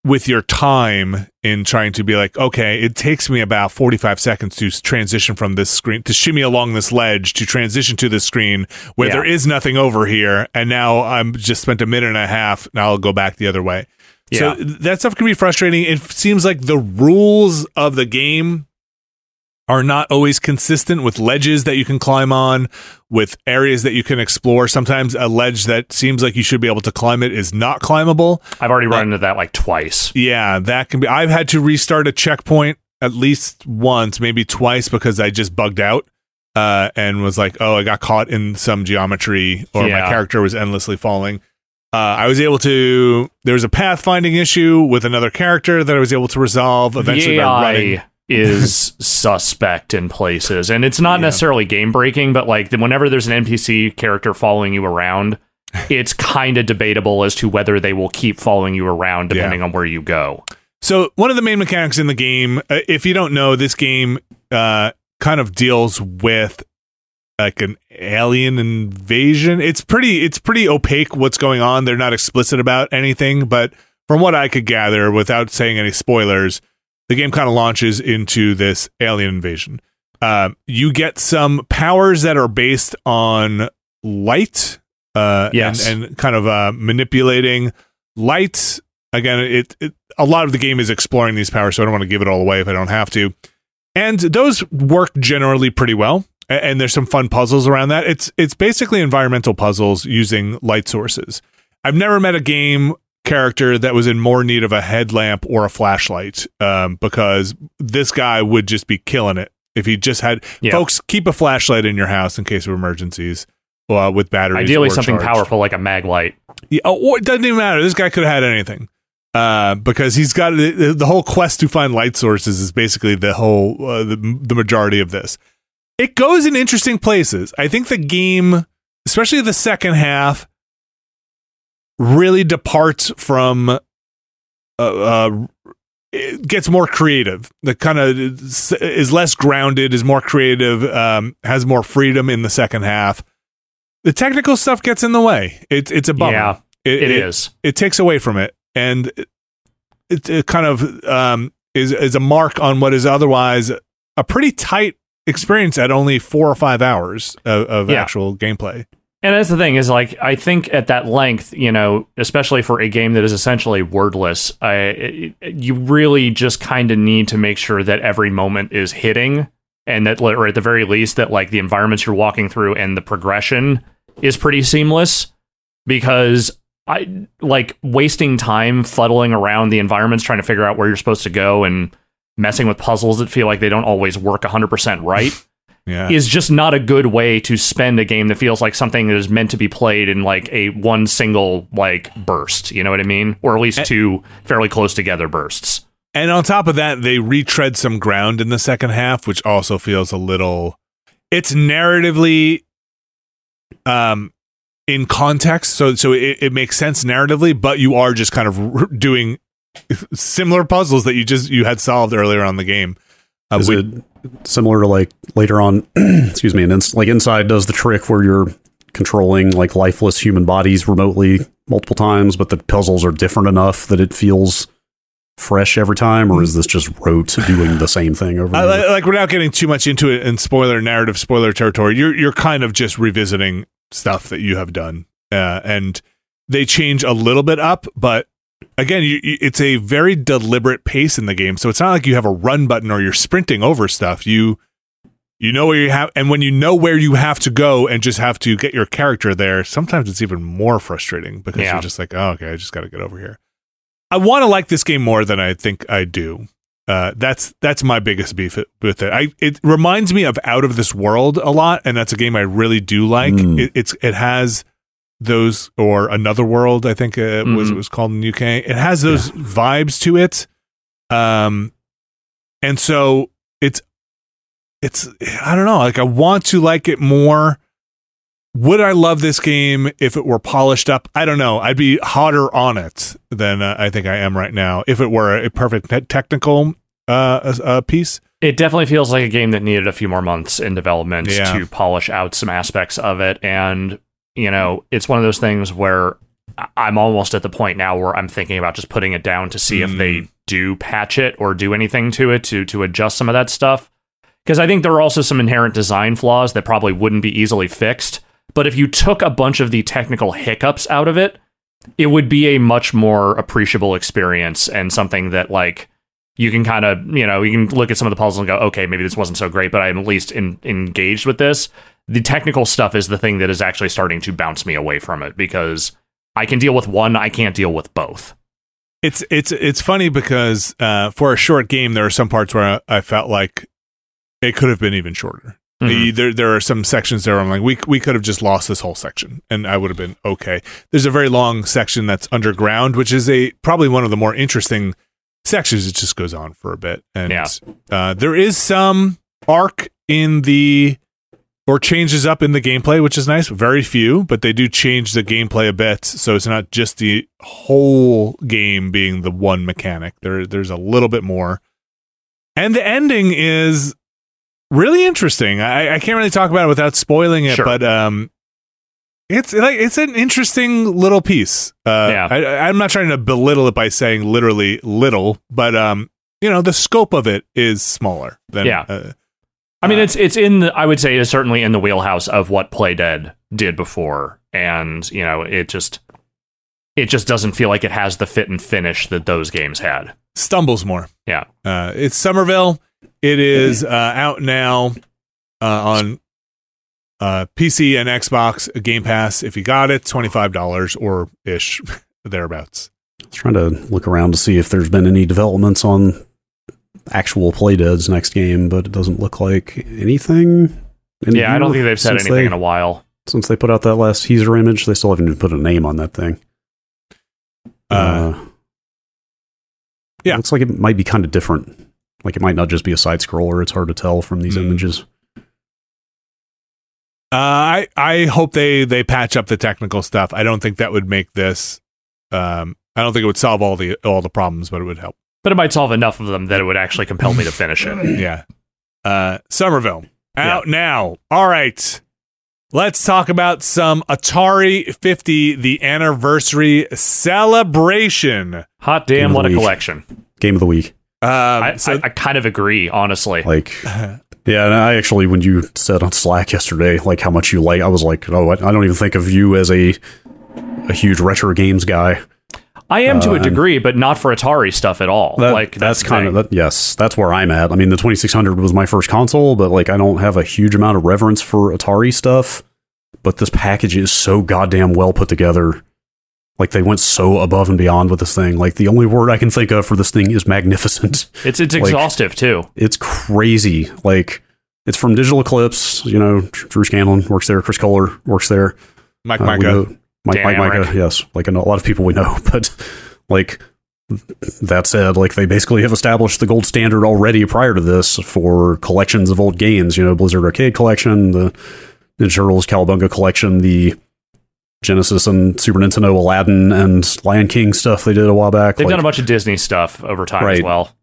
with your time in trying to be like, okay, it takes me about 45 seconds to transition from this screen, to shimmy along this ledge, to transition to this screen where Yeah. there is nothing over here. And now I'm just spent a minute and a half. Now I'll go back the other way. Yeah. So that stuff can be frustrating. It seems like the rules of the game are not always consistent with ledges that you can climb on, with areas that you can explore. Sometimes a ledge that seems like you should be able to climb it is not climbable. i've already run into that like twice Yeah, that can be. I've had to restart a checkpoint at least once, maybe twice, because I just bugged out uh, and was like, "Oh, I got caught in some geometry, or my character was endlessly falling." Uh, I was able to. There was a pathfinding issue with another character that I was able to resolve eventually by running. Is [laughs] suspect in places, and it's not Yeah. necessarily game breaking, but like whenever there's an NPC character following you around, [laughs] it's kind of debatable as to whether they will keep following you around depending on where you go. So one of the main mechanics in the game, uh, if you don't know, this game uh, kind of deals with like an alien invasion. It's pretty it's pretty opaque what's going on. They're not explicit about anything, but from what I could gather, without saying any spoilers, the game kind of launches into this alien invasion. Uh, you get some powers that are based on light, uh, Yes. and, and kind of uh, manipulating light. Again, it, it a lot of the game is exploring these powers, so I don't want to give it all away if I don't have to. And those work generally pretty well. A- And there's some fun puzzles around that. It's it's basically environmental puzzles using light sources. I've never met a game character that was in more need of a headlamp or a flashlight um, because this guy would just be killing it if he just had. Yeah. Folks, keep a flashlight in your house in case of emergencies uh, with batteries. Ideally, something charged. powerful like a mag light. Yeah, oh, it doesn't even matter. This guy could have had anything. Uh, because he's got the, the whole quest to find light sources is basically the whole uh, the, the majority of this. It goes in interesting places. I think the game, especially the second half, really departs from uh, uh it gets more creative. The kind of is less grounded, is more creative, um, has more freedom in the second half. The technical stuff gets in the way. It's it's a bummer. Yeah, it, it it is. It takes away from it, and it, it, it kind of um, is is a mark on what is otherwise a pretty tight experience at only four or five hours of, of Yeah. actual gameplay. And that's the thing is like I think at that length, you know, especially for a game that is essentially wordless, I it, you really just kind of need to make sure that every moment is hitting, and that or at the very least that like the environments you're walking through and the progression is pretty seamless, because I like wasting time fuddling around the environments trying to figure out where you're supposed to go and messing with puzzles that feel like they don't always work 100% right [laughs] Yeah, is just not a good way to spend a game that feels like something that is meant to be played in like a one single like burst. You know what I mean? Or at least two fairly close together bursts. And on top of that, they retread some ground in the second half, which also feels a little. It's narratively, um, in context, so so it, it makes sense narratively, but you are just kind of doing [laughs] similar puzzles that you just you had solved earlier on the game. Uh, Is we- it similar to like later on? [clears throat] excuse me, and ins- like Inside does the trick where you're controlling like lifeless human bodies remotely multiple times, but the puzzles are different enough that it feels fresh every time, or is this just rote doing the same thing over? I, and over? li- like without getting too much into it in spoiler narrative spoiler territory you're you're kind of just revisiting stuff that you have done uh, and they change a little bit up but again you, it's a very deliberate pace in the game so it's not like you have a run button or you're sprinting over stuff you you know where you have and when you know where you have to go and just have to get your character there sometimes it's even more frustrating because Yeah. you're just like oh okay i just got to get over here i want to like this game more than i think i do uh, that's that's my biggest beef with it. I it reminds me of Out of This World a lot, and that's a game I really do like. Mm. It, it's it has those or Another World, I think it was Mhm. it was called in the UK. It has those vibes to it, um, and so it's it's I don't know. Like I want to like it more. Would I love this game if it were polished up? I don't know. I'd be hotter on it than uh, I think I am right now. If it were a perfect te- technical uh, uh, piece, It definitely feels like a game that needed a few more months in development Yeah. to polish out some aspects of it. And, you know, it's one of those things where I'm almost at the point now where I'm thinking about just putting it down to see if Mm. they do patch it or do anything to it to to adjust some of that stuff. Because I think there are also some inherent design flaws that probably wouldn't be easily fixed. But if you took a bunch of the technical hiccups out of it, it would be a much more appreciable experience and something that like you can kind of you know you can look at some of the puzzles and go okay maybe this wasn't so great but i'm at least in, engaged with this the technical stuff is the thing that is actually starting to bounce me away from it because i can deal with one i can't deal with both it's it's it's funny because uh, for a short game, there are some parts where I, I felt like it could have been even shorter. Mhm. There there are some sections there where I'm like we we could have just lost this whole section and I would have been okay. There's a very long section that's underground, which is a probably one of the more interesting sections. It just goes on for a bit, and Yeah. uh, there is some arc in the or changes up in the gameplay, which is nice. Very few, but they do change the gameplay a bit, so it's not just the whole game being the one mechanic. There, there's a little bit more, and the ending is really interesting. I, I can't really talk about it without spoiling it, Sure. but um, it's like it's an interesting little piece. Uh, Yeah. I, I'm not trying to belittle it by saying literally little, but um, you know, the scope of it is smaller than Yeah. uh, i mean Uh, it's it's in the i would say it's certainly in the wheelhouse of what Playdead did before and you know it just it just doesn't feel like it has the fit and finish that those games had stumbles more. Yeah. Uh, it's Somerville. It is uh, out now uh, on uh, PC and Xbox Game Pass. If you got it, twenty five dollars or ish [laughs] thereabouts. I was trying to look around to see if there's been any developments on actual play Playdead's next game, but it doesn't look like anything. Any yeah i don't think they've said anything they, in a while since they put out that last teaser image. They still haven't even put a name on that thing. Uh, yeah. it looks like it might be kind of different. Like it might not just be a side scroller. It's hard to tell from these Hmm. images. Uh, I I hope they they patch up the technical stuff. I don't think that would make this. Um, I don't think it would solve all the all the problems, but it would help. But it might solve enough of them that it would actually compel me to finish it [laughs] Yeah. Uh, Somerville out now. All right. Let's talk about some Atari 50, the anniversary celebration. hot damn of what a week. collection Game of the week. Um, I, so I, I kind of agree honestly Like, [laughs] yeah, and I actually, when you said on Slack yesterday, like how much you like, I was like, oh, I, I don't even think of you as a a huge retro games guy. I am to Uh, a degree, but not for Atari stuff at all. That- like that's, the kind of thing. that, yes, that's where I'm at. I mean, the 2600 was my first console, but like I don't have a huge amount of reverence for Atari stuff. But this package is so goddamn well put together. Like they went so above and beyond with this thing. Like the only word I can think of for this thing is magnificent. [laughs] It's it's like- exhaustive too. it's crazy. Like it's from Digital Eclipse. You know, Drew Scanlon works there. Chris Kohler works there. Mike Uh, Mika. Mike, Dan Mike Mika, yes. Like a lot of people we know, [laughs] but like that said, like they basically have established the gold standard already prior to this for collections of old games. You know, Blizzard Arcade Collection, the Ninja Turtles Cowabunga Collection, the Genesis and Super Nintendo Aladdin and Lion King stuff they did a while back. They've like, done a bunch of Disney stuff over time as well.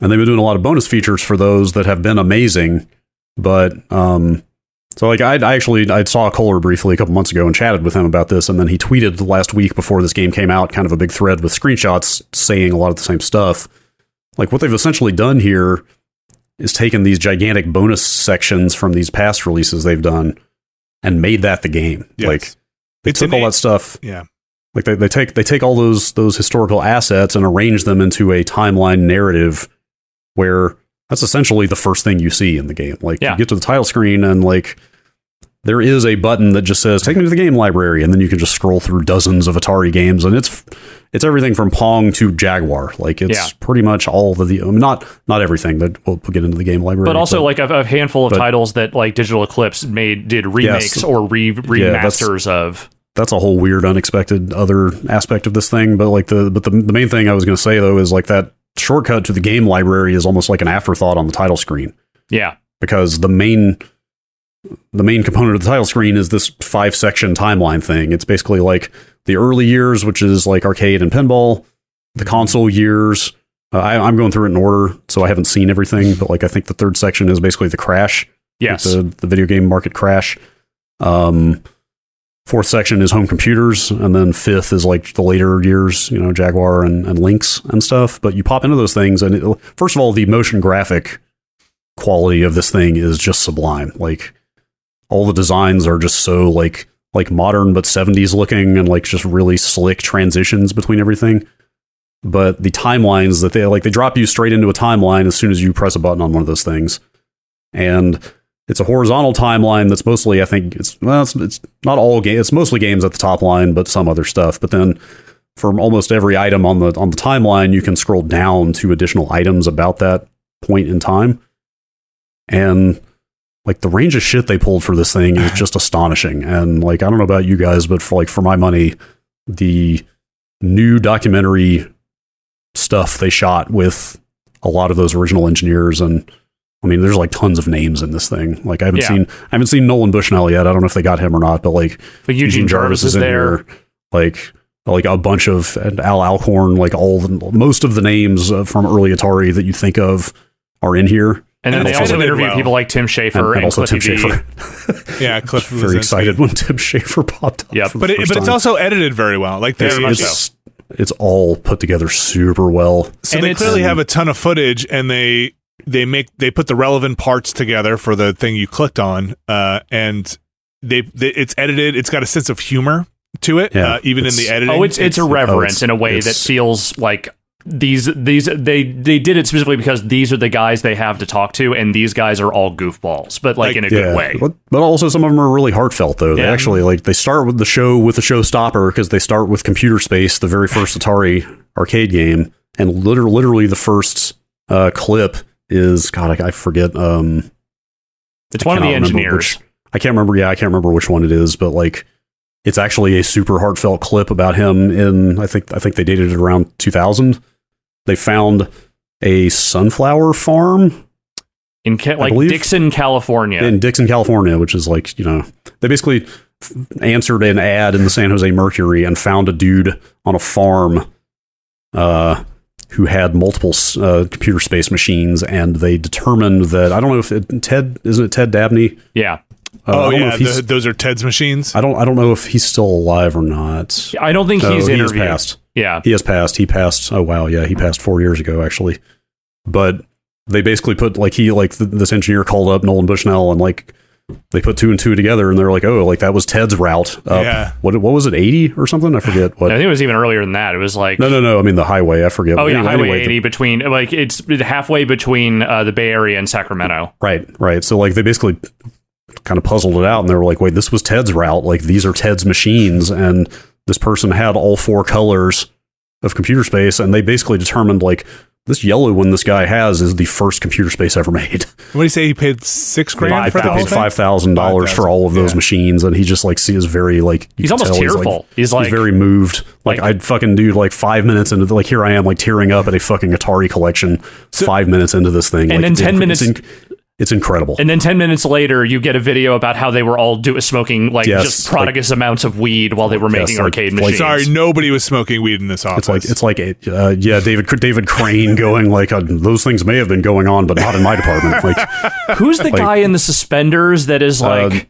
and they've been doing a lot of bonus features for those that have been amazing. But um, so like I, I actually I saw Kohler briefly a couple months ago and chatted with him about this, and then he tweeted last week before this game came out, kind of a big thread with screenshots saying a lot of the same stuff. Like what they've essentially done here is taken these gigantic bonus sections from these past releases they've done and made that the game. Yes. Like they It's took all that stuff Yeah. like they, they take they take all those those historical assets and arrange them into a timeline narrative where that's essentially the first thing you see in the game. Like Yeah. you get to the title screen and like there is a button that just says take me to the game library and then you can just scroll through dozens of Atari games and it's it's everything from Pong to Jaguar. Like it's Yeah. pretty much all of the I mean, not not everything that we'll, we'll get into the game library. But also like a, a handful of but- titles that like Digital Eclipse made did remakes Yes. or re remasters of. that's a whole weird, unexpected other aspect of this thing. But like the but the, the main thing I was going to say though is like that shortcut to the game library is almost like an afterthought on the title screen Yeah. because the main the main component of the title screen is this five section timeline thing. It's basically like the early years, which is like arcade and pinball, the console years. Uh, I, I'm going through it in order, so I haven't seen everything. But like I think the third section is basically the crash Yes. the, the video game market crash. Um, fourth section is home computers, and then fifth is like the later years, you know, Jaguar and, and Lynx and stuff. But you pop into those things, and it, first of all, the motion graphic quality of this thing is just sublime. Like all the designs are just so like like modern but 70s looking and like just really slick transitions between everything. But the timelines that they like they drop you straight into a timeline as soon as you press a button on one of those things. And it's a horizontal timeline that's mostly i think it's well it's, it's not all game it's mostly games at the top line but some other stuff. But then from almost every item on the on the timeline you can scroll down to additional items about that point in time. And like the range of shit they pulled for this thing is [laughs] just astonishing and like i don't know about you guys but for like for my money the new documentary stuff they shot with a lot of those original engineers and I mean, there's like tons of names in this thing. Like I haven't Yeah. seen, I haven't seen Nolan Bushnell yet. I don't know if they got him or not, but like But Eugene, Jarvis, is in there. here. Like, like a bunch of and Al Alcorn, like all the, most of the names uh, from early Atari that you think of are in here. And then they also interview well. people like Tim And, Schafer and and, also Tim Schafer. [laughs] Yeah, [laughs] Cliff was Very Bleszinski. excited when Tim Schafer popped up. Yeah, But it, first but it's also edited very well. Like they, Very much it's, it's all put together super well. so And they clearly have a ton of footage, and they they make they put the relevant parts together for the thing you clicked on, uh, and they, they it's edited. It's got a sense of humor to it, Yeah, uh, even in the editing. Oh, it's it's irreverent it's- in a way that feels like these these they they did it specifically because these are the guys they have to talk to, and these guys are all goofballs, but like, Like, in a good way. But, but also some of them are really heartfelt though. They Yeah. actually like they start with the show with the showstopper because they start with Computer Space, the very first Atari arcade game, and literally, literally the first uh, clip is God, I, I forget. Um, It's I one of the engineers. which- I can't remember. Yeah, I can't remember which one it is, but like it's actually a super heartfelt clip about him. In I think I think they dated it around 2000. They found a sunflower farm in Ca- like believe- Dixon, California. in Dixon, California, which is like, you know, they basically answered an ad in the San Jose Mercury and found a dude on a farm uh, who had multiple uh, computer space machines. And they determined that, I don't know if it, Ted, isn't it Ted Dabney? yeah, Uh, oh yeah, the, those are Ted's machines. I don't, I don't know if he's still alive or not. I don't think No, he's he has interviewed. passed. Yeah, He has passed. He passed. Oh wow, yeah, he passed four years ago actually. But they basically put like he like th- this engineer called up Nolan Bushnell and like they put two and two together and they're like, oh, like that was Ted's route. Up. Yeah. What what was it, eighty or something? I forget what. I think it was even earlier than that. It was like No, no, no. I mean the highway. I forget. oh yeah, Anyway, Highway anyway, the- 80 between like it's halfway between uh, the Bay Area and Sacramento. Right, right. So like they basically kind of puzzled it out and they were like, wait, this was Ted's route. Like these are Ted's machines and this person had all four colors of computer space and they basically determined like this yellow one this guy has is the first computer space ever made. What do you say? He paid six grand Five for the paid five thousand dollars for all of those Yeah. machines, and he just like sees very like He's almost tell tearful. He's like- very moved. Like, like- I'd fucking do like five minutes into the, like here I am like tearing up at a fucking Atari collection. five minutes into this thing, And like, then 10 it's minutes- inc- it's incredible. And then 10 minutes later, you get a video about how they were all do- smoking like Yes, just prodigious amounts of weed while they were making like- arcade like- machines. Sorry, nobody was smoking weed in this office. It's like it's like a, uh, yeah, David David Crane going like uh, those things may have been going on, but not in my department. Like [laughs] Who's the guy in the suspenders that is like. Um,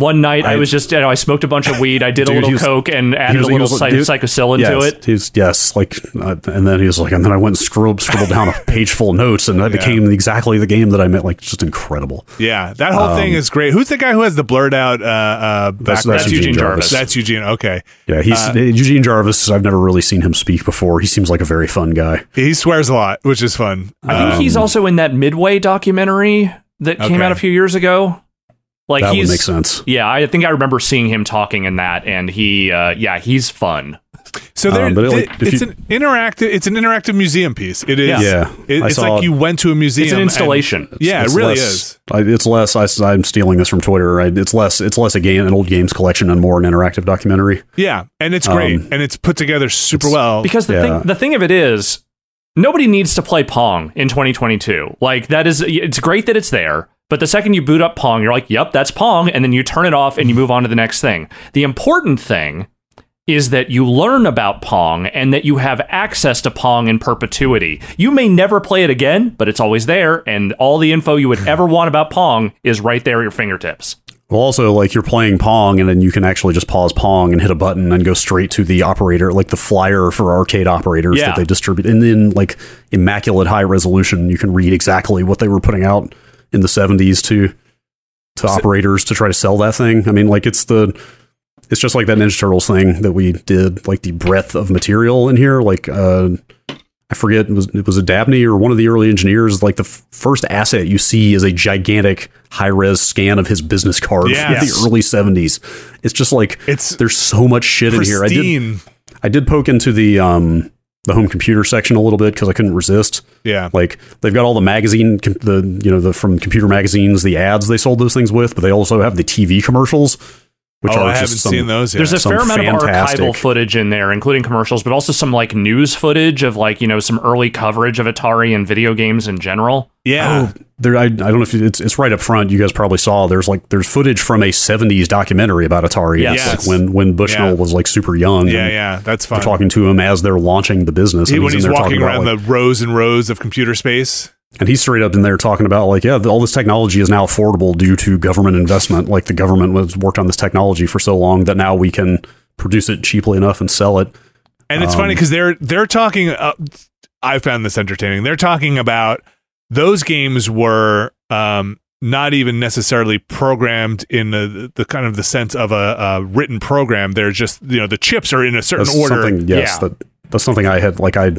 one night I, I- was just, you know, I smoked a bunch of weed. I did a little was- coke and added was- a little was- psy- dude, psychosil into yes, it. He's yes, like, uh, and then he was like, and then I went and scribbled scribbled down a page full of notes, and that Yeah. became exactly the game that I meant. Like, just incredible. yeah, that whole thing is great. Who's the guy who has the blurred out uh, uh, That's- background? that's Eugene Jarvis. That's Eugene. Okay, Yeah, he's Uh, Eugene Jarvis. I've never really seen him speak before. He seems like a very fun guy. he swears a lot, which is fun. I think he's also in that Midway documentary that came out a few years ago. Like That he's would make sense. Yeah, I think I remember seeing him talking in that, and he, uh, yeah, he's fun. So there, Um, it, like, it's you- an interactive. It's an interactive museum piece. It is. Yeah. Yeah, It- it's saw- like you went to a museum. It's an and- installation. yeah, It's it really less- is. I, it's less. I, am stealing this from Twitter. I, it's less. It's less a game, an old games collection, and more an interactive documentary. Yeah, and it's great, Um, and it's put together super well. Because the Yeah. thing, the thing of it is, nobody needs to play Pong in 2022. Like that is, it's great that it's there. But the second you boot up Pong, you're like, "Yep, that's Pong," and then you turn it off and you move on to the next thing. The important thing is that you learn about Pong and that you have access to Pong in perpetuity. You may never play it again, but it's always there, and all the info you would ever want about Pong is right there at your fingertips. Well, also like you're playing Pong, and then you can actually just pause Pong and hit a button and go straight to the operator, like the flyer for arcade operators Yeah. that they distribute, and then like immaculate high resolution, you can read exactly what they were putting out in the 70s to to operators to try to sell that thing. I mean, like it's the it's just like that Ninja Turtles thing that we did, like the breadth of material in here. Like uh, I forget it was it was a Dabney or one of the early engineers. Like the f- first asset you see is a gigantic high res scan of his business card from the early seventies. It's just like It's there's so much shit in here. I did. I did poke into the um the home computer section a little bit because I couldn't resist. Yeah, Like they've got all the magazine, the you know the from computer magazines, the ads they sold those things with, but they also have the TV commercials, which oh, are I just haven't some, seen those yet. There's a Some fair amount of archival footage in there, including commercials, but also some like news footage of like you know some early coverage of Atari and video games in general. yeah. Oh, there. I, I don't know if it's it's right up front. You guys probably saw. There's like there's footage from a '70s documentary about Atari. Yes. Yes. like when when Bushnell Yeah. was like super young. yeah, and yeah, that's fun. They're talking to him as they're launching the business. He- and when in he's there walking around about, like, the rows and rows of computer space. And he's straight up in there talking about like, yeah, all this technology is now affordable due to government investment. Like the government was worked on this technology for so long that now we can produce it cheaply enough and sell it. And it's Um, funny because they're they're talking. Uh, I found this entertaining. They're talking about those games were um, not even necessarily programmed in the, the kind of the sense of a, a written program. They're just you know the chips are in a certain order. something, yes, Yeah. that that's something I had like I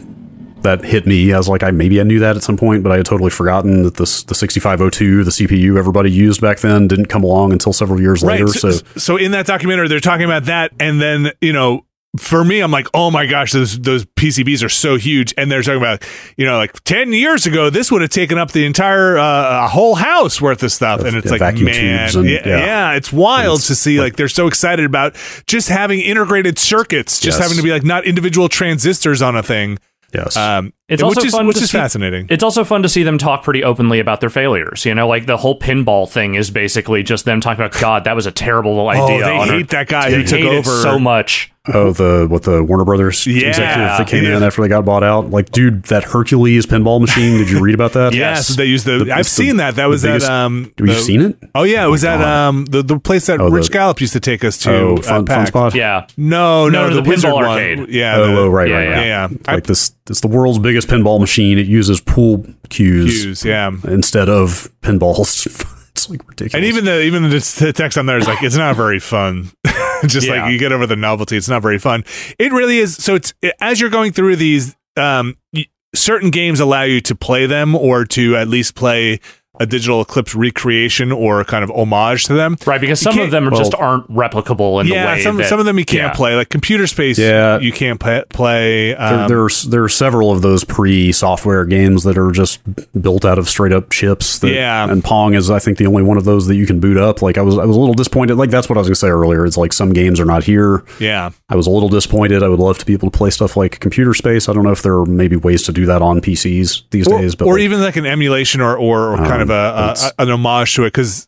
that hit me as like I maybe I knew that at some point, but I had totally forgotten that this the 6502, the CPU everybody used back then, didn't come along until several years later. So, So, so in that documentary, they're talking about that, and then you know, for me, I'm like, oh my gosh, those those PCBs are so huge, and they're talking about, you know, like ten years ago, this would have taken up the entire uh, a whole house worth of stuff, and it's yeah, like, man, and- yeah, yeah. it's wild It's to see like, they're so excited about just having integrated circuits, just Yes. having to be like not individual transistors on a thing. Yes, Um, It's which also is fun which is see- fascinating. It's also fun to see them talk pretty openly about their failures. You know, like the whole pinball thing is basically just them talking about, God, that was a terrible idea. oh, they our- hate that guy who took over so much. Oh the what the Warner Brothers Yeah, executive that came yeah. in after they got bought out. Like, dude, that Hercules pinball machine. Did you read about that? [laughs] Yes, they used the. The- I've it's the- seen that. That the was at biggest- um. Have you the- seen it? Oh yeah, it was at um the, the place that Oh, the- Rich Gallup used to take us to. Oh, at fun, fun spot. Yeah. No, no, No, no, the, the Wizard pinball one. arcade. Yeah. Oh, the, oh, right, yeah, right, yeah. right. Yeah, yeah. Like this, it's the world's biggest pinball machine. It uses pool cues, Cues, yeah. instead of pinballs. [laughs] it's like ridiculous. And even the even the, text on there is like it's not very fun. [laughs] Just Yeah. like you get over the novelty, it's not very fun. It really is. So it's as you're going through these, um, y- certain games allow you to play them or to at least play a digital eclipse recreation or kind of homage to them. Right, because some of them are just aren't replicable in the yeah, way some that, some of them you can't yeah. play. Like computer space, Yeah. you can't pa- play. There, Um, there's there are several of those pre-software games that are just built out of straight up chips. That, Yeah. and Pong is I think the only one of those that you can boot up. Like I was I was a little disappointed. Like that's what I was gonna say earlier. It's like some games are not here. yeah, I was a little disappointed. I would love to be able to play stuff like Computer Space. I don't know if there are maybe ways to do that on PCs these or, days, but or like, even like an emulation or or, or kind Um, of a, a, an homage to it because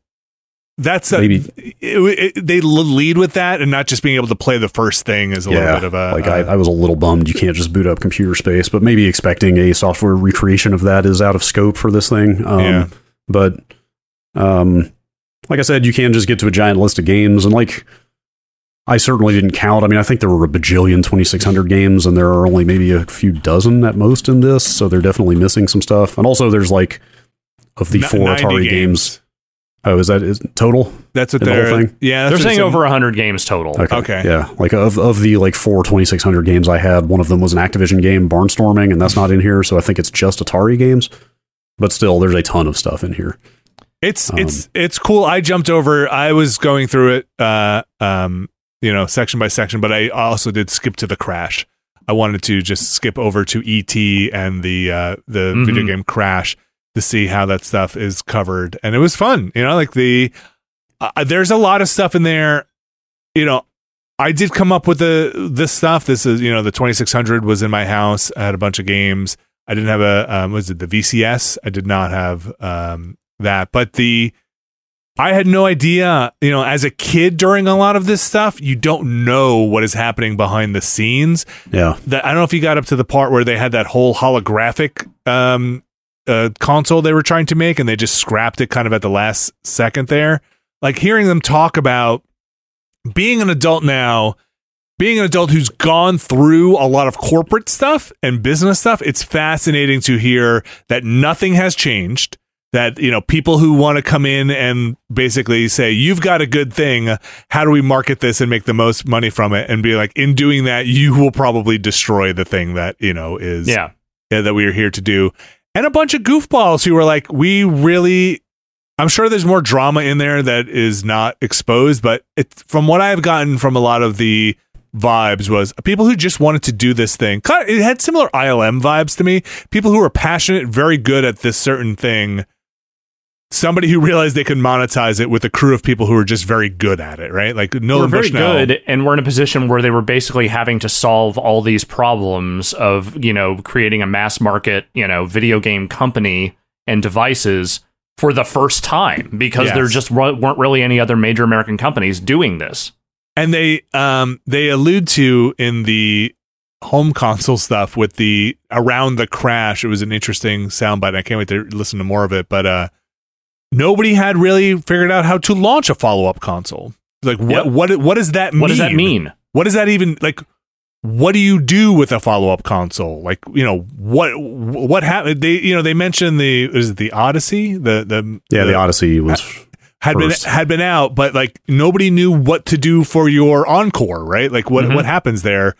that's a, Maybe- it, it, they lead with that and not just being able to play the first thing is a yeah, little bit of a like I, I was a little bummed you can't just boot up Computer Space, but maybe expecting a software recreation of that is out of scope for this thing. Um, Yeah. But um, like I said, you can just get to a giant list of games, and like I certainly didn't count. I mean, I think there were a bajillion 2600 games, and there are only maybe a few dozen at most in this, so they're definitely missing some stuff. And also, there's like of the n- four Atari games. Oh, is that is total? That's what in the whole they're thing? yeah. They're what saying it's- over 100 games total. Okay. Yeah. Like of, of the like four 2600 games I had, one of them was an Activision game, Barnstorming, and that's not in here. So I think it's just Atari games. But still, there's a ton of stuff in here. It's Um, it's it's cool. I jumped over. I was going through it, uh, um, you know, section by section, but I also did skip to the crash. I wanted to just skip over to ET and the uh, the Mhm. video game Crash to see how that stuff is covered, and it was fun. You know, like the uh, there's a lot of stuff in there. You know, I did come up with the this stuff. This is you know the 2600 was in my house. I had a bunch of games. I didn't have a um, was it the VCS? I did not have um, that, but the I had no idea. You know, as a kid during a lot of this stuff, you don't know what is happening behind the scenes. Yeah. That I don't know if you got up to the part where they had that whole holographic um, uh, console they were trying to make, and they just scrapped it kind of at the last second there. Like hearing them talk about being an adult now, being an adult who's gone through a lot of corporate stuff and business stuff, it's fascinating to hear that nothing has changed. That you know, people who want to come in and basically say, "You've got a good thing. How do we market this and make the most money from it?" And be like, in doing that, you will probably destroy the thing that you know is Yeah. uh, that we are here to do. And a bunch of goofballs who were like, we really, I'm sure there's more drama in there that is not exposed, but it, from what I've gotten from a lot of the vibes was people who just wanted to do this thing. It had similar ILM vibes to me. People who were passionate, very good at this certain thing. Somebody who realized they could monetize it with a crew of people who were just very good at it, right? Like no, We're very Bushnell. good, and we're in a position where they were basically having to solve all these problems of, you know, creating a mass market, you know, video game company and devices for the first time because there just weren't really any other major American companies doing this. and they um they allude to in the home console stuff with the around the crash it was an interesting soundbite i can't wait to listen to more of it but uh nobody had really figured out how to launch a follow-up console like what Yep. what what does that mean What does that mean? what does that even like what do you do with a follow-up console like you know what what happened they you know they mentioned the is it the odyssey the the Yeah. The Odyssey was. had first. been had been out, but like nobody knew what to do for your encore, right? Like what Mhm. what happens there.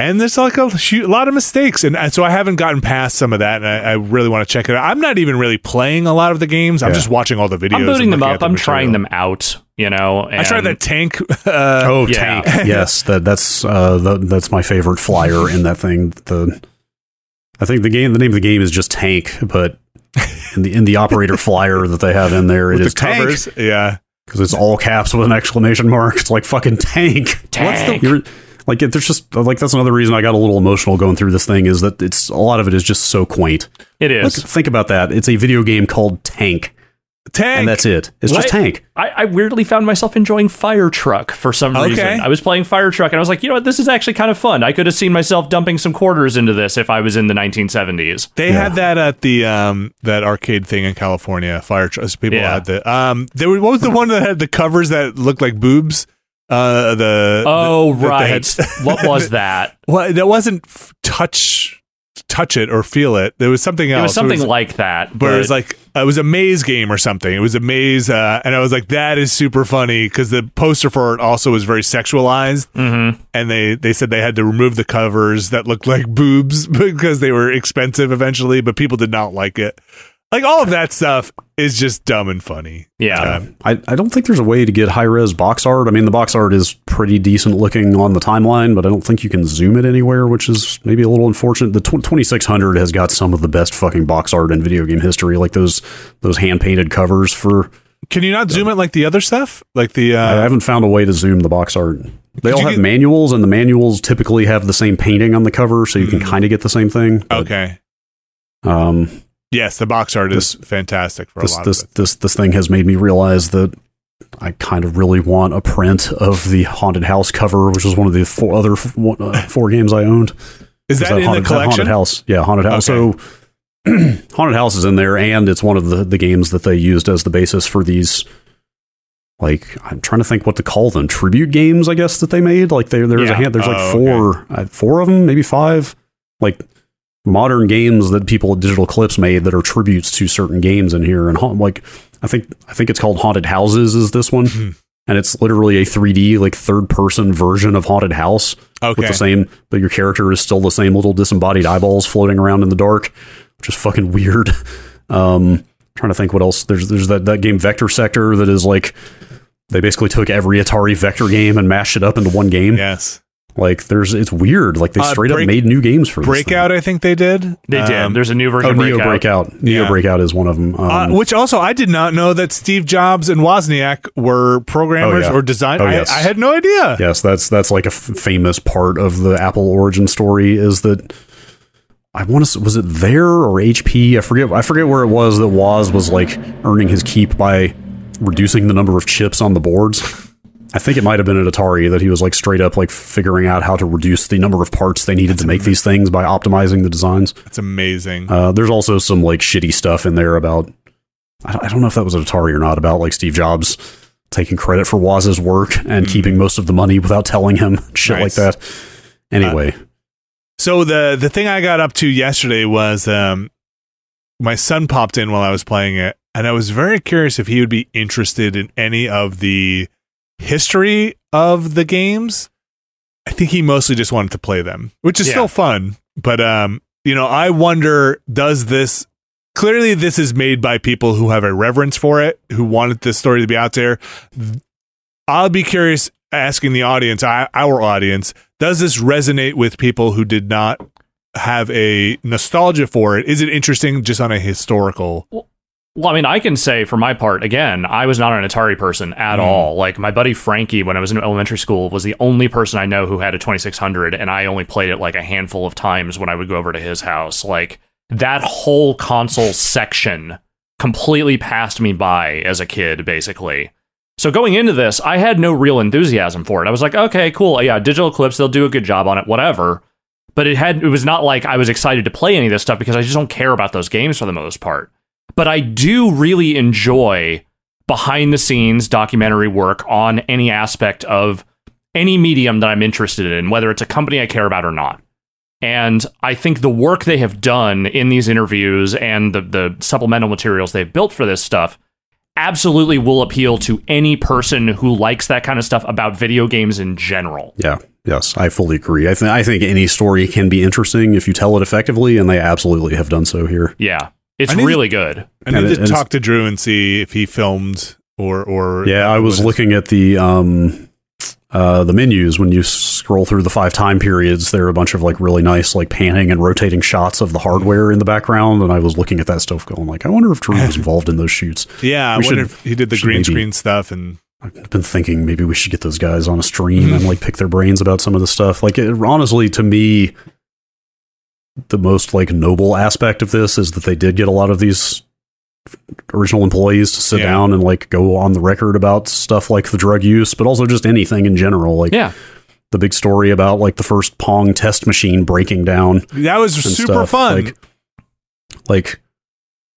And there's like a, shoot, a lot of mistakes, and, and so I haven't gotten past some of that, and I, I really want to check it out. I'm not even really playing a lot of the games; I'm just watching all the videos. I'm booting them up. the I'm trying them out, you know. I tried and- that tank. Uh, Oh, yeah. tank! [laughs] yes, that that's uh, the, that's my favorite flyer in that thing. The I think the game, the name of the game is just Tank, but in the in the operator [laughs] flyer that they have in there, it with is the covers. Tank Yeah, because it's all caps with an exclamation mark. It's like fucking Tank. Tank. You're, like it, there's just like that's another reason I got a little emotional going through this thing is that it's a lot of it is just so quaint. It is. Look, think about that. It's a video game called Tank, tank. and that's it. It's just Tank. I, I weirdly found myself enjoying Fire Truck for some Okay. reason. I was playing Fire Truck and I was like, you know what, this is actually kind of fun. I could have seen myself dumping some quarters into this if I was in the 1970s. They Yeah. had that at the um that arcade thing in California. Fire trucks. People Yeah. had the um. There was, what was the one that had the covers that looked like boobs? Uh, the Oh, the- right. had- [laughs] what was that? [laughs] Well, that wasn't f- touch, touch it or feel it. There was something else. It was something It like that. where it was like it was a maze game or something. It was a maze, uh, and I was like, that is super funny because the poster for it also was very sexualized, Mhm. and they they said they had to remove the covers that looked like boobs [laughs] because they were expensive eventually, but people did not like it. Like all of that stuff is just dumb and funny. Yeah. Um, I, I don't think there's a way to get high res box art. I mean, the box art is pretty decent looking on the timeline, but I don't think you can zoom it anywhere, which is maybe a little unfortunate. The tw- 2600 has got some of the best fucking box art in video game history, like those those hand painted covers for. Can you not zoom it like the other stuff? Like the I uh, haven't found a way to zoom the box art. They all have get- manuals, and the manuals typically have the same painting on the cover, so you can Mhm. kind of get the same thing. but, okay. Um, Yes, the box art is fantastic for this a lot this of it. this this thing has made me realize that I kind of really want a print of the haunted house cover, which is one of the four other uh, [laughs] four games I owned. Is Was that in haunted, the collection? haunted house? Yeah, haunted house. So [clears throat] haunted house is in there, and it's one of the the games that they used as the basis for these. Like I'm trying to think what to call them tribute games. I guess that they made. Like there there's Yeah. a hand. There's like Oh, four uh, four of them, maybe five. Like modern games that people at Digital Eclipse made that are tributes to certain games in here. And ha- like I think I think it's called Haunted Houses. Is this one? Mhm. And it's literally a 3D like third person version of Haunted House Okay. with the same, but your character is still the same little disembodied eyeballs floating around in the dark, which is fucking [laughs] weird. Um, trying to think what else. There's there's that that game Vector Sector that is like they basically took every Atari Vector game and mashed it up into one game. yes. Like there's it's weird. Like they Uh, straight Break- up made new games for this thing. Breakout, I think they did. They did. Um, There's a new Oh, version of Neo Breakout. Breakout. Neo Yeah. Breakout is one of them. Um, uh, which also, I did not know that Steve Jobs and Wozniak were programmers Oh, yeah. or designers. Oh, yes. I, I had no idea. Yes, that's that's like a f- famous part of the Apple origin story is that I want to was it there or HP? I forget I forget where it was that Woz was like earning his keep by reducing the number of chips on the boards. [laughs] I think it might have been at Atari that he was like straight up like figuring out how to reduce the number of parts they needed to make these things by optimizing the designs. It's amazing. Uh, there's also some like shitty stuff in there about I don't, know if that was at Atari or not about like Steve Jobs taking credit for Woz's work and keeping most of the money without telling him [laughs] shit Nice. like that. Anyway, So the the thing I got up to yesterday was um my son popped in while I was playing it, and I was very curious if he would be interested in any of the history of the games. I think he mostly just wanted to play them, which is Yeah. still fun. But um, you know, I wonder does this clearly this is made by people who have a reverence for it, who wanted this story to be out there. I'll be curious asking the audience, our our audience, does this resonate with people who did not have a nostalgia for it? Is it interesting just on a historical? Well, I mean, I can say for my part, again, I was not an Atari person at Mm. all. Like my buddy Frankie, when I was in elementary school, was the only person I know who had a 2600, and I only played it like a handful of times when I would go over to his house. Like that whole console section completely passed me by as a kid, basically. So going into this, I had no real enthusiasm for it. I was like, okay, cool, yeah, Digital Eclipse, they'll do a good job on it, whatever. But it had it was not like I was excited to play any of this stuff because I just don't care about those games for the most part but I do really enjoy behind the scenes documentary work on any aspect of any medium that I'm interested in, whether it's a company I care about or not. And I think the work they have done in these interviews and the, the supplemental materials they've built for this stuff absolutely will appeal to any person who likes that kind of stuff about video games in general. yeah, yes, I fully agree. I think I think any story can be interesting if you tell it effectively, and they absolutely have done so here. Yeah. It's need- really good. I need And it- to and talk to Drew and see if he filmed or or Yeah, I was looking at the um uh the menus when you scroll through the five time periods there are a bunch of like really nice like panning and rotating shots of the hardware in the background and I was looking at that stuff going like I wonder if Drew was [laughs] involved in those shoots. Yeah, I we wonder should- if he did the green maybe- screen stuff and I've been thinking maybe we should get those guys on a stream and like pick their brains about some of the stuff. Like it, honestly to me the most like noble aspect of this is that they did get a lot of these original employees to sit Yeah. down and like go on the record about stuff like the drug use, but also just anything in general. Like Yeah. the big story about like the first Pong test machine breaking down that was super stuff. fun. Like, like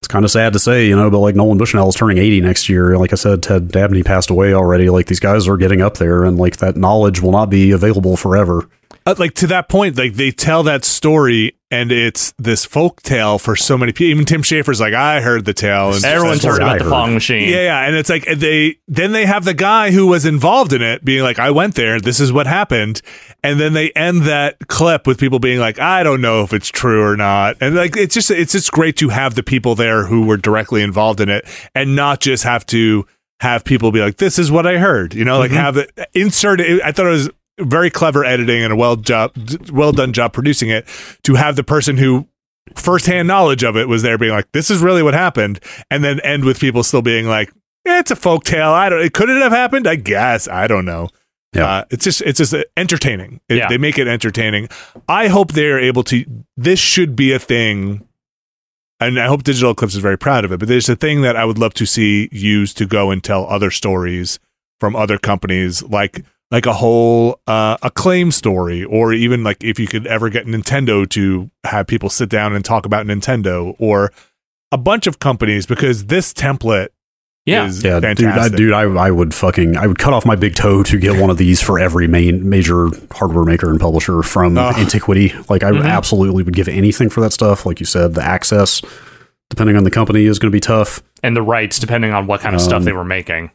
it's kind of sad to say, you know, but like Nolan Bushnell is turning 80 next year. Like I said, Ted Dabney passed away already. Like these guys are getting up there and like that knowledge will not be available forever. Uh, like to that point, like they tell that story and it's this folk tale for so many people. Even Tim Schafer's like, I heard the tale. And Everyone's heard about the. Pong machine. yeah, yeah, and it's like they then they have the guy who was involved in it being like, I went there, this is what happened, and then they end that clip with people being like, I don't know if it's true or not, and like it's just it's just great to have the people there who were directly involved in it and not just have to have people be like, this is what I heard, you know, like have it insert it. I thought it was very clever editing and a well job, well done job producing it to have the person who firsthand knowledge of it was there being like, this is really what happened. And then end with people still being like, eh, it's a folk tale. I don't, it could it have happened? I guess. I don't know. Yeah. Uh, it's just, it's just entertaining. It- Yeah. They make it entertaining. I hope they're able to, this should be a thing. And I hope Digital Eclipse is very proud of it, but there's a thing that I would love to see used to go and tell other stories from other companies, like like a whole uh, acclaim story, or even like if you could ever get Nintendo to have people sit down and talk about Nintendo, or a bunch of companies, because this template Yeah. is Yeah, dude, I, fantastic. dude, I, I would fucking, I would cut off my big toe to get one of these for every main major hardware maker and publisher from Ugh. antiquity. Like, I Mhm. absolutely would give anything for that stuff. Like you said, the access, depending on the company, is going to be tough. And the rights, depending on what kind of stuff Um, they were making.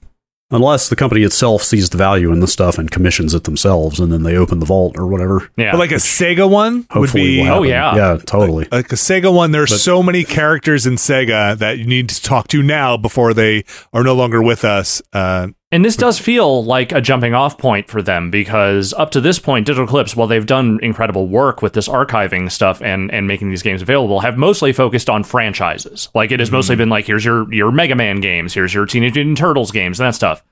Unless the company itself sees the value in the stuff and commissions it themselves, and then they open the vault or whatever. Yeah. But like a Sega one would be Oh, yeah. yeah, totally. like a Sega one. There's But- so many characters in Sega that you need to talk to now before they are no longer with us. Uh, And this does feel like a jumping off point for them because up to this point, Digital Eclipse, while they've done incredible work with this archiving stuff and, and making these games available, have mostly focused on franchises. Like it has mostly mm-hmm. been like, here's your, your Mega Man games, here's your Teenage Mutant Turtles games, and that stuff.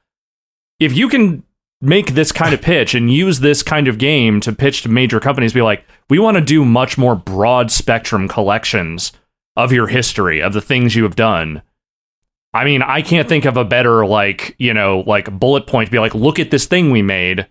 If you can make this kind of [laughs] pitch and use this kind of game to pitch to major companies, be like, we want to do much more broad spectrum collections of your history, of the things you have done. I mean, I can't think of a better like, you know, like bullet point to be like, look at this thing we made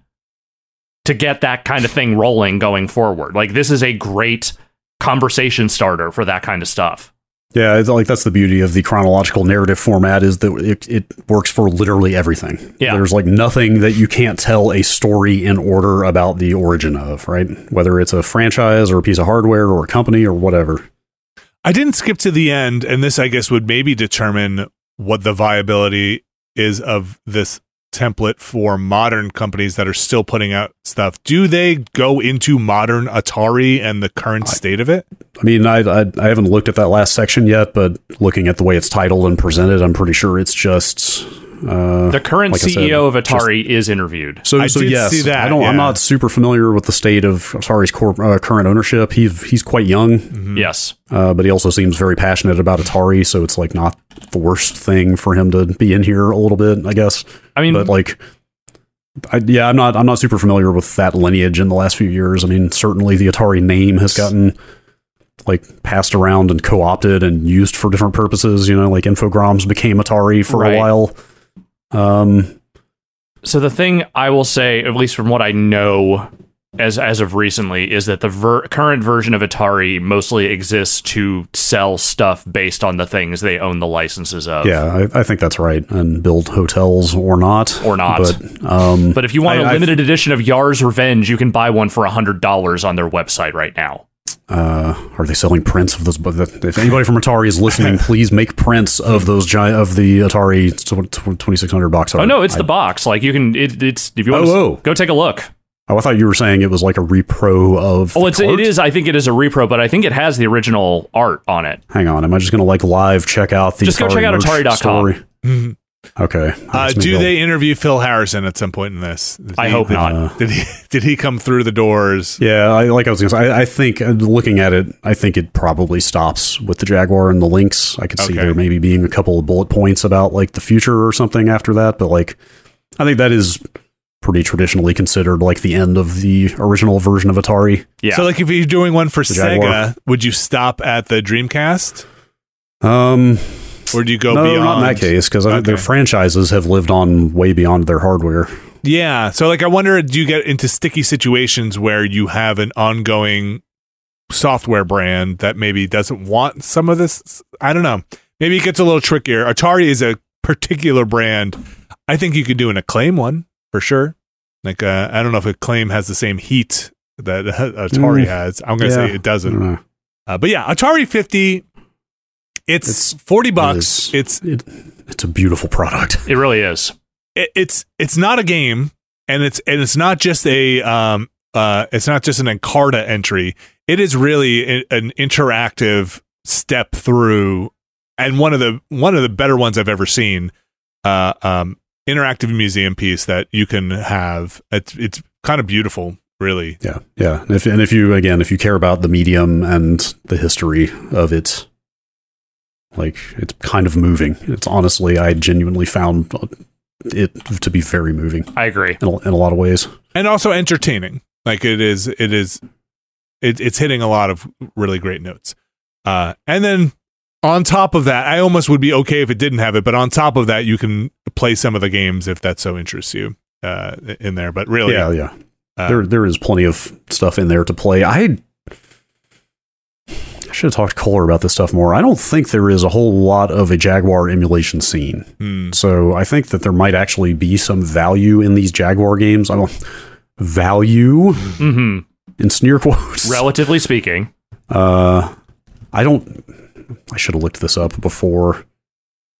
to get that kind of thing rolling going forward. Like this is a great conversation starter for that kind of stuff. Yeah, it's like that's the beauty of the chronological narrative format is that it, it works for literally everything. Yeah. There's like nothing that you can't tell a story in order about the origin of, right? Whether it's a franchise or a piece of hardware or a company or whatever. I didn't skip to the end, and this, I guess, would maybe determine what the viability is of this template for modern companies that are still putting out stuff. Do they go into modern Atari and the current state of it? I mean, I, I I haven't looked at that last section yet, but looking at the way it's titled and presented, I'm pretty sure it's just. Uh, The current like I said, CEO of Atari is interviewed. So, I so did yes, see that, I don't. yeah. I'm not super familiar with the state of Atari's cor- uh, current ownership. He's he's quite young, Mm-hmm. Yes. uh, but he also seems very passionate about Atari. So it's like not the worst thing for him to be in here a little bit, I guess. I mean, But like, I, yeah, I'm not. I'm not super familiar with that lineage in the last few years. I mean, certainly the Atari name has gotten like passed around and co-opted and used for different purposes. You know, like Infogrames became Atari for Right. a while. Um, So the thing I will say, at least from what I know as as of recently, is that the ver- current version of Atari mostly exists to sell stuff based on the things they own the licenses of. yeah, I, I think that's right. And build hotels or not, Or not. But um, But if you want a I- I- limited edition of Yar's Revenge, you can buy one for hundred dollars on their website right now. Uh, are they selling prints of those? But if anybody from Atari is listening, [laughs] please make prints of those giant of the Atari twenty six hundred box art. Oh no, it's I- the box. Like you can, it, it's if you want Oh, to oh. go take a look. Oh, I thought you were saying it was like a repro of. Oh, the it's cart. it is. I think it is a repro, but I think it has the original art on it. Hang on, am I just going to like live check out the? Just go check out merch Atari.com. story? Okay. Uh, do they interview Phil Harrison at some point in this? Did I he- hope not. Uh, Did he? [laughs] Did he come through the doors? Yeah, I, like I was going to say, I, I think uh, looking at it, I think it probably stops with the Jaguar and the Lynx. I could see there maybe being a couple of bullet points about like the future or something after that, but like I think that is pretty traditionally considered like the end of the original version of Atari. Yeah. So, like, if you're doing one for Sega, would you stop at the Dreamcast, Um, or do you go no, beyond? not in that case because I think their franchises have lived on way beyond their hardware. Yeah. So, like, I wonder, do you get into sticky situations where you have an ongoing software brand that maybe doesn't want some of this? I don't know. Maybe it gets a little trickier. Atari is a particular brand. I think you could do an acclaim one for sure. Like, uh, I don't know if acclaim has the same heat that [laughs] Atari Mm, has. I'm going to yeah. say it doesn't. Uh, but yeah, Atari 50. It's, It's- 40 bucks. is- It's It, it's a beautiful product. [laughs] It really is. it, it's it's not a game, and it's and it's not just a um uh it's not just an Encarta entry. It is really a- an interactive step through, and one of the one of the better ones I've ever seen. Uh, um, interactive museum piece that you can have. It's it's kind of beautiful, really. Yeah, yeah. And if and if you again, if you care about the medium and the history of it, like it's kind of moving. It's honestly, I genuinely found it to be very moving I agree. in a, in a lot of ways. and also entertaining. Like it is, it is, it, it's hitting a lot of really great notes. Uh, and then on top of that, I almost would be okay if it didn't have it, but on top of that, you can play some of the games if that so interests you uh, in there. But really, Yeah, yeah. uh, there there is plenty of stuff in there to play. I I should have talked to Kohler about this stuff more. I don't think there is a whole lot of a Jaguar emulation scene. hmm, So I think that there might actually be some value in these Jaguar games. I don't value hmm in sneer quotes. Relatively speaking, Uh, I don't. I should have looked this up before.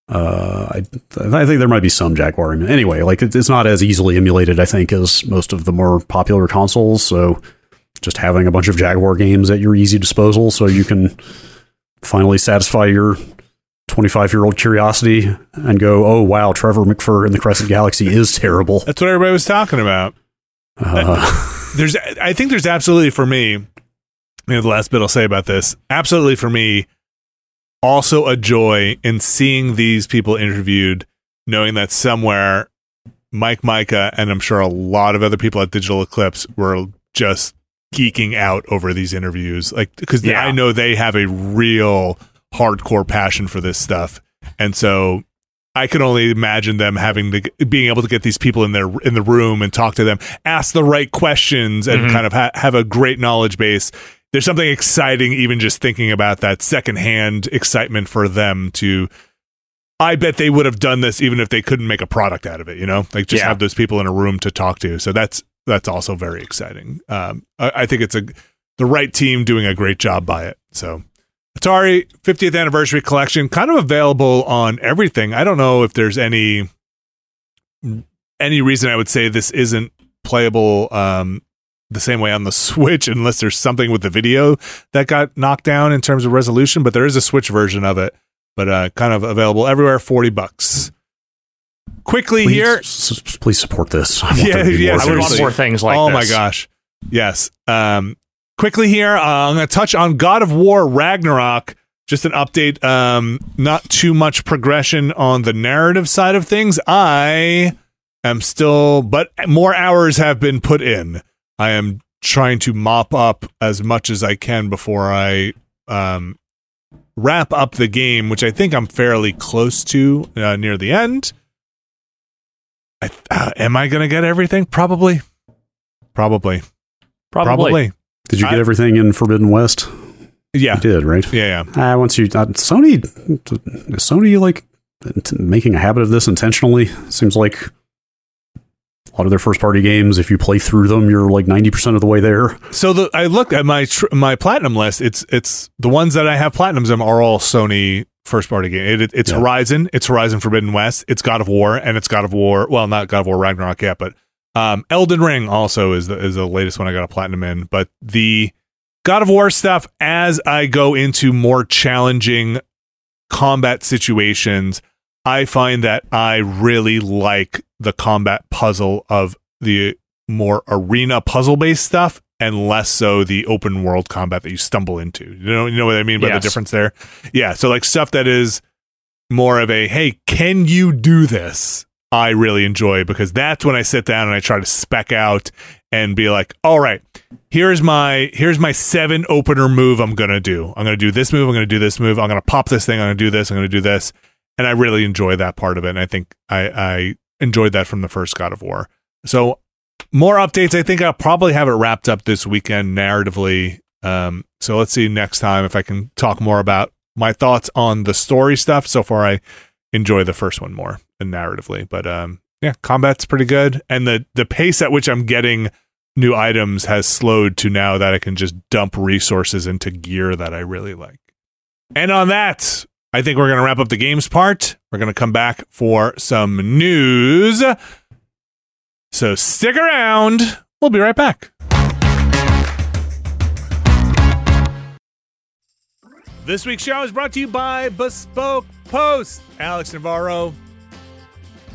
Uh, I I think there might be some Jaguar. Anyway, like it, it's not as easily emulated, I think, as most of the more popular consoles. So, just having a bunch of Jaguar games at your easy disposal, so you can finally satisfy your 25 year old curiosity and go, "Oh wow, Trevor McFur in the Crescent Galaxy is terrible." that's what everybody was talking about. Uh, There's, I think there's absolutely for me, you know, the last bit I'll say about this, absolutely for me, also a joy in seeing these people interviewed, knowing that somewhere Mike Mika and I'm sure a lot of other people at Digital Eclipse were just geeking out over these interviews. Like, because Yeah. I know they have a real hardcore passion for this stuff. And so I can only imagine them having to being able to get these people in their in the room and talk to them, ask the right questions, and Mhm. kind of ha- have a great knowledge base. There's something exciting even just thinking about that secondhand excitement for them to. I bet they would have done this even if they couldn't make a product out of it. You know, like just Yeah. have those people in a room to talk to. So that's that's also very exciting. Um, I, I think it's a the right team doing a great job by it. So Atari 50th anniversary collection kind of available on everything. I don't know if there's any any reason I would say this isn't playable um the same way on the [laughs] Switch unless there's something with the video that got knocked down in terms of resolution, but there is a Switch version of it, but uh kind of available everywhere 40 bucks. Quickly please, here, s- s- please support this. I want [laughs] Yeah, to be yeah, more I would want seriously. more things like oh this. my gosh. Yes. Um, quickly here, uh, I'm going to touch on God of War Ragnarok. Just an update. Um, not too much progression on the narrative side of things. I am still, but more hours have been put in. I am trying to mop up as much as I can before I um, wrap up the game, which I think I'm fairly close to uh, near the end. I, uh, am I going to get everything? Probably. Probably. Probably. Probably. Did you get I- everything in Forbidden West? Yeah. You did, right? Yeah. Yeah. Uh, once you uh, Sony, is Sony like t- making a habit of this intentionally? Seems like a lot of their first party games. If you play through them, you're like ninety percent of the way there. So the I looked at my tr- my platinum list. It's it's the ones that I have platinums in are all Sony first party game. It, it- it's Yeah. Horizon, it's Horizon Forbidden West, it's God of War, and it's God of War. Well, not God of War Ragnarok yet, but um, Elden Ring also is the is the latest one I got a platinum in. But the God of War stuff, as I go into more challenging combat situations, I find that I really like the combat puzzle of the more arena puzzle based stuff and less so the open world combat that you stumble into. You know, you know what I mean by Yes. the difference there? Yeah. So like stuff that is more of a hey, can you do this? I really enjoy because that's when I sit down and I try to spec out and be like, all right, here's my here's my seven opener move I'm gonna do. I'm gonna do this move, I'm gonna do this move, I'm gonna pop this thing, I'm gonna do this, I'm gonna do this. And I really enjoy that part of it. And I think I, I enjoyed that from the first God of War. So more updates. I think I'll probably have it wrapped up this weekend narratively. Um, so let's see next time if I can talk more about my thoughts on the story stuff. So far, I enjoy the first one more than narratively, but um, yeah, combat's pretty good, and the the pace at which I'm getting new items has slowed to now that I can just dump resources into gear that I really like. And on that, I think we're going to wrap up the games part. We're going to come back for some news. So stick around. We'll be right back. This week's show is brought to you by Bespoke Post. Alex Navarro,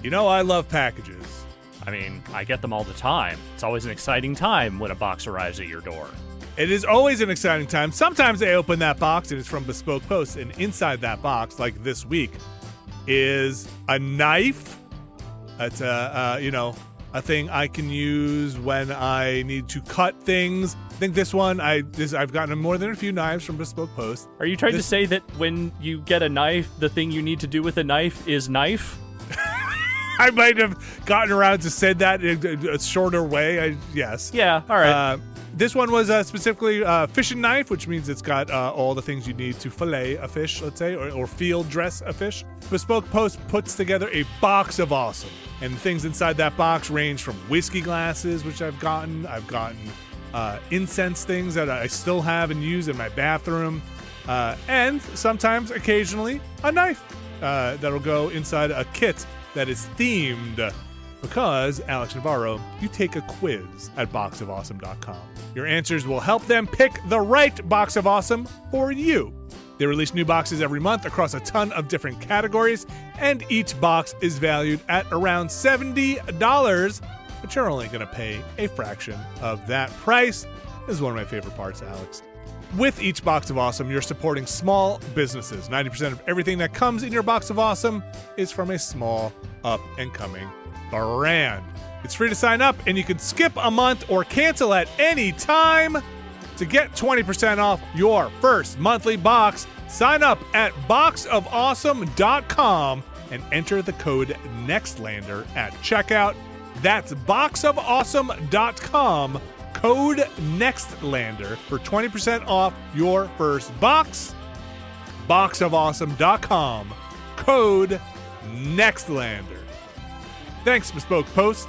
you know I love packages. I mean, I get them all the time. It's always an exciting time when a box arrives at your door. It is always an exciting time. Sometimes I open that box and it's from Bespoke Post, and inside that box, like this week, is a knife. It's a uh, you know a thing I can use when I need to cut things. I think this one I this I've gotten more than a few knives from Bespoke Post. Are you trying This- to say that when you get a knife, the thing you need to do with a knife is knife? [laughs] I might have gotten around to said that in a, shorter way. I, yes. Yeah, all right. Uh, this one was uh, specifically uh, fishing knife, which means it's got uh, all the things you need to fillet a fish, let's say, or, or field dress a fish. Bespoke Post puts together a box of awesome, and things inside that box range from whiskey glasses, which I've gotten. I've gotten uh, incense things that I still have and use in my bathroom, uh, and sometimes, occasionally, a knife uh, that'll go inside a kit that is themed because, Alex Navarro, you take a quiz at boxofawesome.com. Your answers will help them pick the right box of awesome for you. They release new boxes every month across a ton of different categories, and each box is valued at around $70, but you're only going to pay a fraction of that price. This is one of my favorite parts, Alex. With each box of awesome, you're supporting small businesses. 90% of everything that comes in your box of awesome is from a small, up and coming brand. It's free to sign up, and you can skip a month or cancel at any time. To get 20% off your first monthly box, sign up at boxofawesome.com and enter the code NEXTLANDER at checkout. That's boxofawesome.com, code NEXTLANDER for 20% off your first box. Boxofawesome.com, code NEXTLANDER. Thanks, Bespoke Post.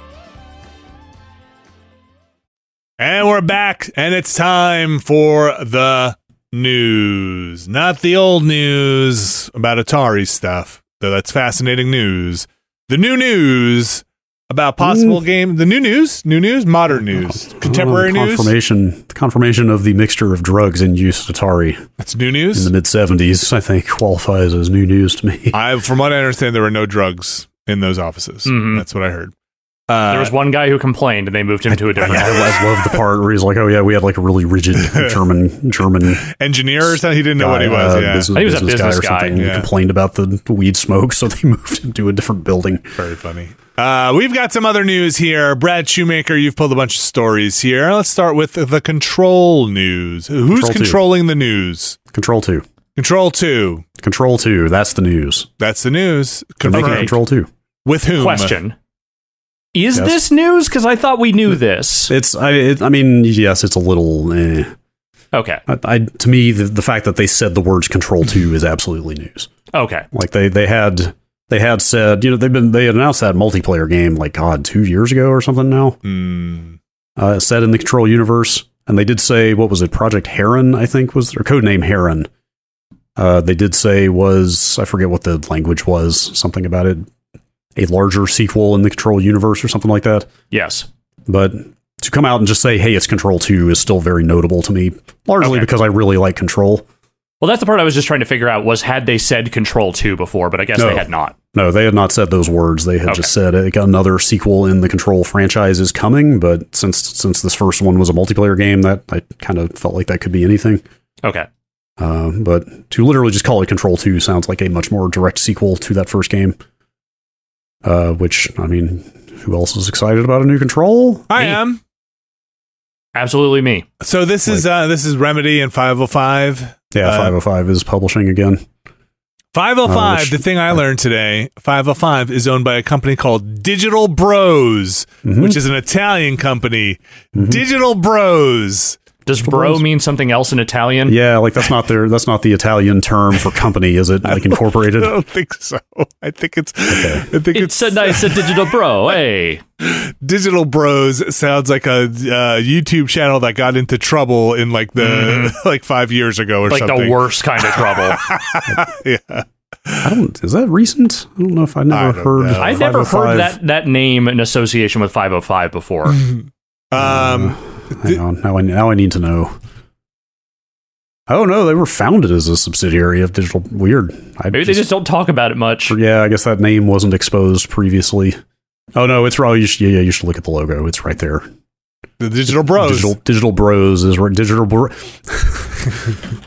And we're back, and it's time for the news. Not the old news about Atari stuff, though that's fascinating news. The new news about possible game. The new news, new news, modern news, contemporary I don't know, the news. confirmation, the confirmation of the mixture of drugs in use at Atari That's new news? in the mid '70s, I think, qualifies as new news to me. I, from what I understand, there were no drugs in those offices. Mhm. That's what I heard. Uh, there was one guy who complained, and they moved him to a different. I, I love the part where he's like, "Oh yeah, we had like a really rigid [laughs] German German engineer or something. He didn't know what he was. uh, yeah, business, he was a business business guy or guy, something. yeah. He complained about the weed smoke, [laughs] so they moved him to a different building. Very funny. Uh, we've got some other news here. Brad Shoemaker, you've pulled a bunch of stories here. Let's start with the control news. Who's Control two. controlling the news? Control two, Control 2. Control two. That's the news. That's the news. Confirmed. Control two. With whom? Question: Is Yes. this news? Because I thought we knew this. It's I. It, I mean, yes, it's a little. Eh. Okay, I, I to me, the, the fact that they said the words "Control two is absolutely news. okay. Like they they had they had said, you know, they've been they announced that multiplayer game like God two years ago or something now. Hmm. uh, set in the Control universe, and they did say what was it, Project Heron? I think was their code name Heron. Uh, they did say was I forget what the language was, something about it, a larger sequel in the Control universe or something like that. Yes. But to come out and just say, "Hey, it's Control 2 is still very notable to me, largely Okay. because I really like Control. Well, that's the part I was just trying to figure out was had they said Control 2 before, but I guess No. they had not. No, they had not said those words. They had Okay. just said uh, another sequel in the Control franchise is coming. But since since this first one was a multiplayer game, that I kind of felt like that could be anything. Okay. Uh, but to literally just call it Control 2 sounds like a much more direct sequel to that first game. Uh, which, I mean, who else is excited about a new Control? I Me. am. Absolutely me. So this is uh, this is Remedy and 505. Yeah, Uh, 505 is publishing again. 505, Uh, which- the thing I learned today, 505 is owned by a company called Digital Bros, Mhm. which is an Italian company. Mhm. Digital Bros. Does bro mean something else in Italian? Yeah, like that's not their that's not the Italian term for company, is it? Like [laughs] incorporated. I don't think so. I think it's. I think It's a nice a digital bro. Hey, [laughs] Digital Bros sounds like a uh, YouTube channel that got into trouble in like the [laughs] like five years ago or like something. the worst kind of trouble. yeah. I don't. Is that recent? I don't know if I I never don't heard. know. I've never heard that that name in association with 505 before. Um. Hang on. Now I now I need to know. Oh no, they were founded as a subsidiary of Digital. Weird. I Maybe they just don't talk about it much. Yeah, I guess that name wasn't exposed previously. Oh no, it's right. You should, yeah, you should look at the logo. It's right there. The Digital Bros. Digital Digital Bros is right. Digital Bro. the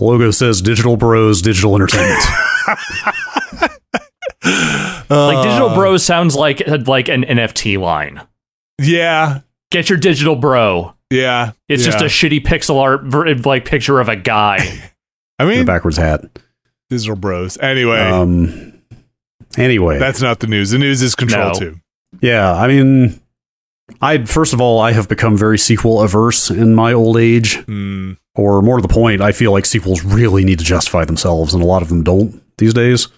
logo says Digital Bros Digital Entertainment. [laughs] Like digital uh. bro sounds like like an NFT line. Yeah. Get your digital bro. Yeah. It's just a shitty pixel art ver- like picture of a guy. [laughs] I the mean, backwards hat. Digital Bros. Anyway, Um. Anyway, that's not the news. The news is Control No. 2. Yeah, I mean, I first of all, I have become very sequel averse in my old age, Hmm. or more to the point, I feel like sequels really need to justify themselves, and a lot of them don't these days.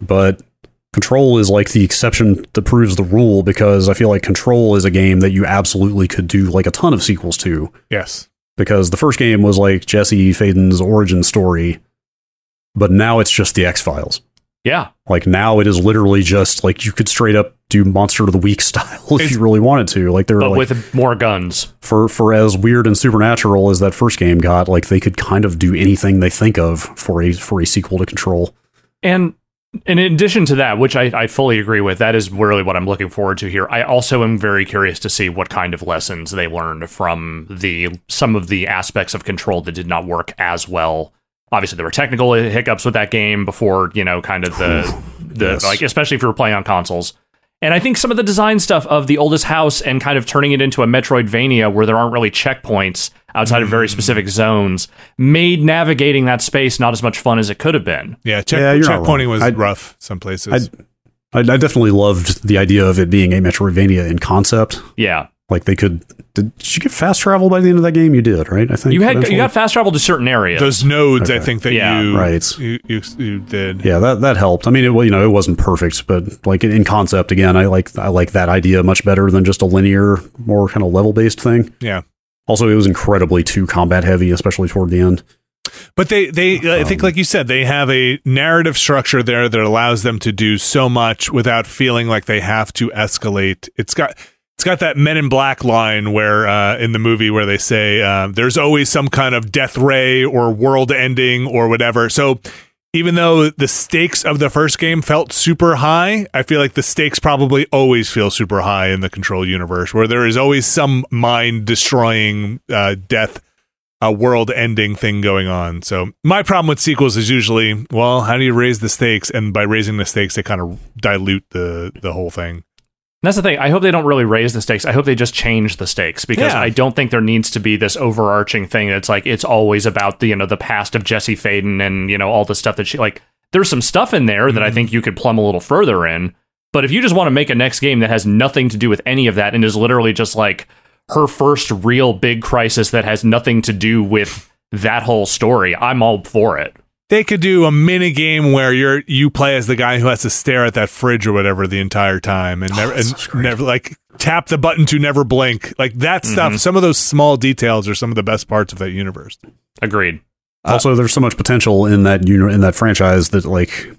But Control is like the exception that proves the rule because I feel like Control is a game that you absolutely could do like a ton of sequels to Yes. because the first game was like Jesse Faden's origin story, but now it's just the X Files. Yeah. Like now it is literally just like you could straight up do Monster of the Week [laughs] style if It's- you really wanted to. Like they're But like with more guns. for for as weird and supernatural as that first game got, like they could kind of do anything they think of for a for a sequel to Control. And in addition to that, which I, I fully agree with, that is really what I'm looking forward to here. I also am very curious to see what kind of lessons they learned from the some of the aspects of control that did not work as well. Obviously, there were technical hiccups with that game before, you know, kind of the the Yes. like, especially if you were playing on consoles. And I think some of the design stuff of the oldest house and kind of turning it into a Metroidvania where there aren't really checkpoints outside of very hmm. specific zones made navigating that space not as much fun as it could have been. Yeah. Check, Yeah, checkpointing was I'd- rough some places. I, I definitely loved the idea of it being a Metroidvania in concept. Yeah. Like they could. Did, did you get fast travel by the end of that game? You did, right? I think You had eventually? you got fast travel to certain areas. Those nodes, I think that Yeah, you, right. you, you you did. Yeah, that that helped. I mean, it well, you know, it wasn't perfect, but like in concept, again, I like I like that idea much better than just a linear, more kind of level based thing. Yeah. Also, it was incredibly too combat heavy, especially toward the end. But they, they, I think, Um, like you said, they have a narrative structure there that allows them to do so much without feeling like they have to escalate. It's got, it's got that Men in Black line where uh, in the movie where they say uh, there's always some kind of death ray or world ending or whatever. So even though the stakes of the first game felt super high, I feel like the stakes probably always feel super high in the Control universe, where there is always some mind destroying uh, death a world ending thing going on. So my problem with sequels is usually, well, how do you raise the stakes? And by raising the stakes, they kind of dilute the the whole thing. That's the thing. I hope they don't really raise the stakes. I hope they just change the stakes because Yeah. I don't think there needs to be this overarching thing that's like it's always about the you know the past of Jesse Faden and you know all the stuff that she like. There's some stuff in there that I mhm. think you could plumb a little further in. But if you just want to make a next game that has nothing to do with any of that and is literally just like her first real big crisis that has nothing to do with that whole story, I'm all for it. They could do a mini game where you're you play as the guy who has to stare at that fridge or whatever the entire time and never and never like tap the button to never blink. Like that Mm-hmm. stuff. Some of those small details are some of the best parts of that universe. Agreed. Uh, also, there's so much potential in that uni- in that franchise that like.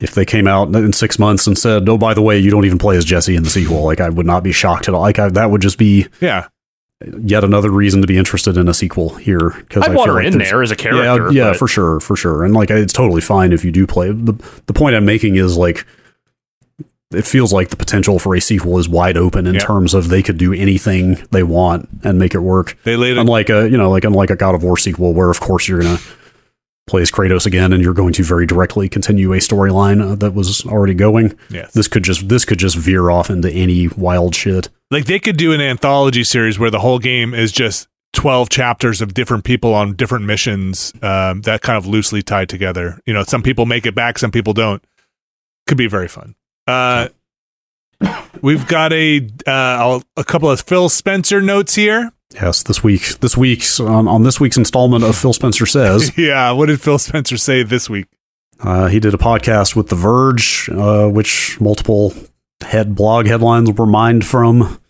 If they came out in six months and said, "Oh, by the way, you don't even play as Jesse in the sequel," like I would not be shocked at all. Like I, that would just be Yeah. Yet another reason to be interested in a sequel here. Because I want her like in there as a character. yeah, but- for sure, for sure. And like, it's totally fine if you do play. the The point I'm making is like, it feels like the potential for a sequel is wide open in Yeah. terms of they could do anything they want and make it work. They laid Unlike a, you know, like unlike a God of War sequel, where of course you're gonna play as Kratos again, and you're going to very directly continue a storyline uh, that was already going. yes. This could just this could just veer off into any wild shit. like they could do an anthology series where the whole game is just 12 chapters of different people on different missions um, that kind of loosely tied together you know some people make it back some people don't could be very fun uh, we've got a uh, a couple of phil spencer notes here Yes, this week, this week's on, on this week's installment of Phil Spencer says, [laughs] yeah, what did Phil Spencer say this week? uh, he did a podcast with The Verge, uh, which multiple head blog headlines were mined from.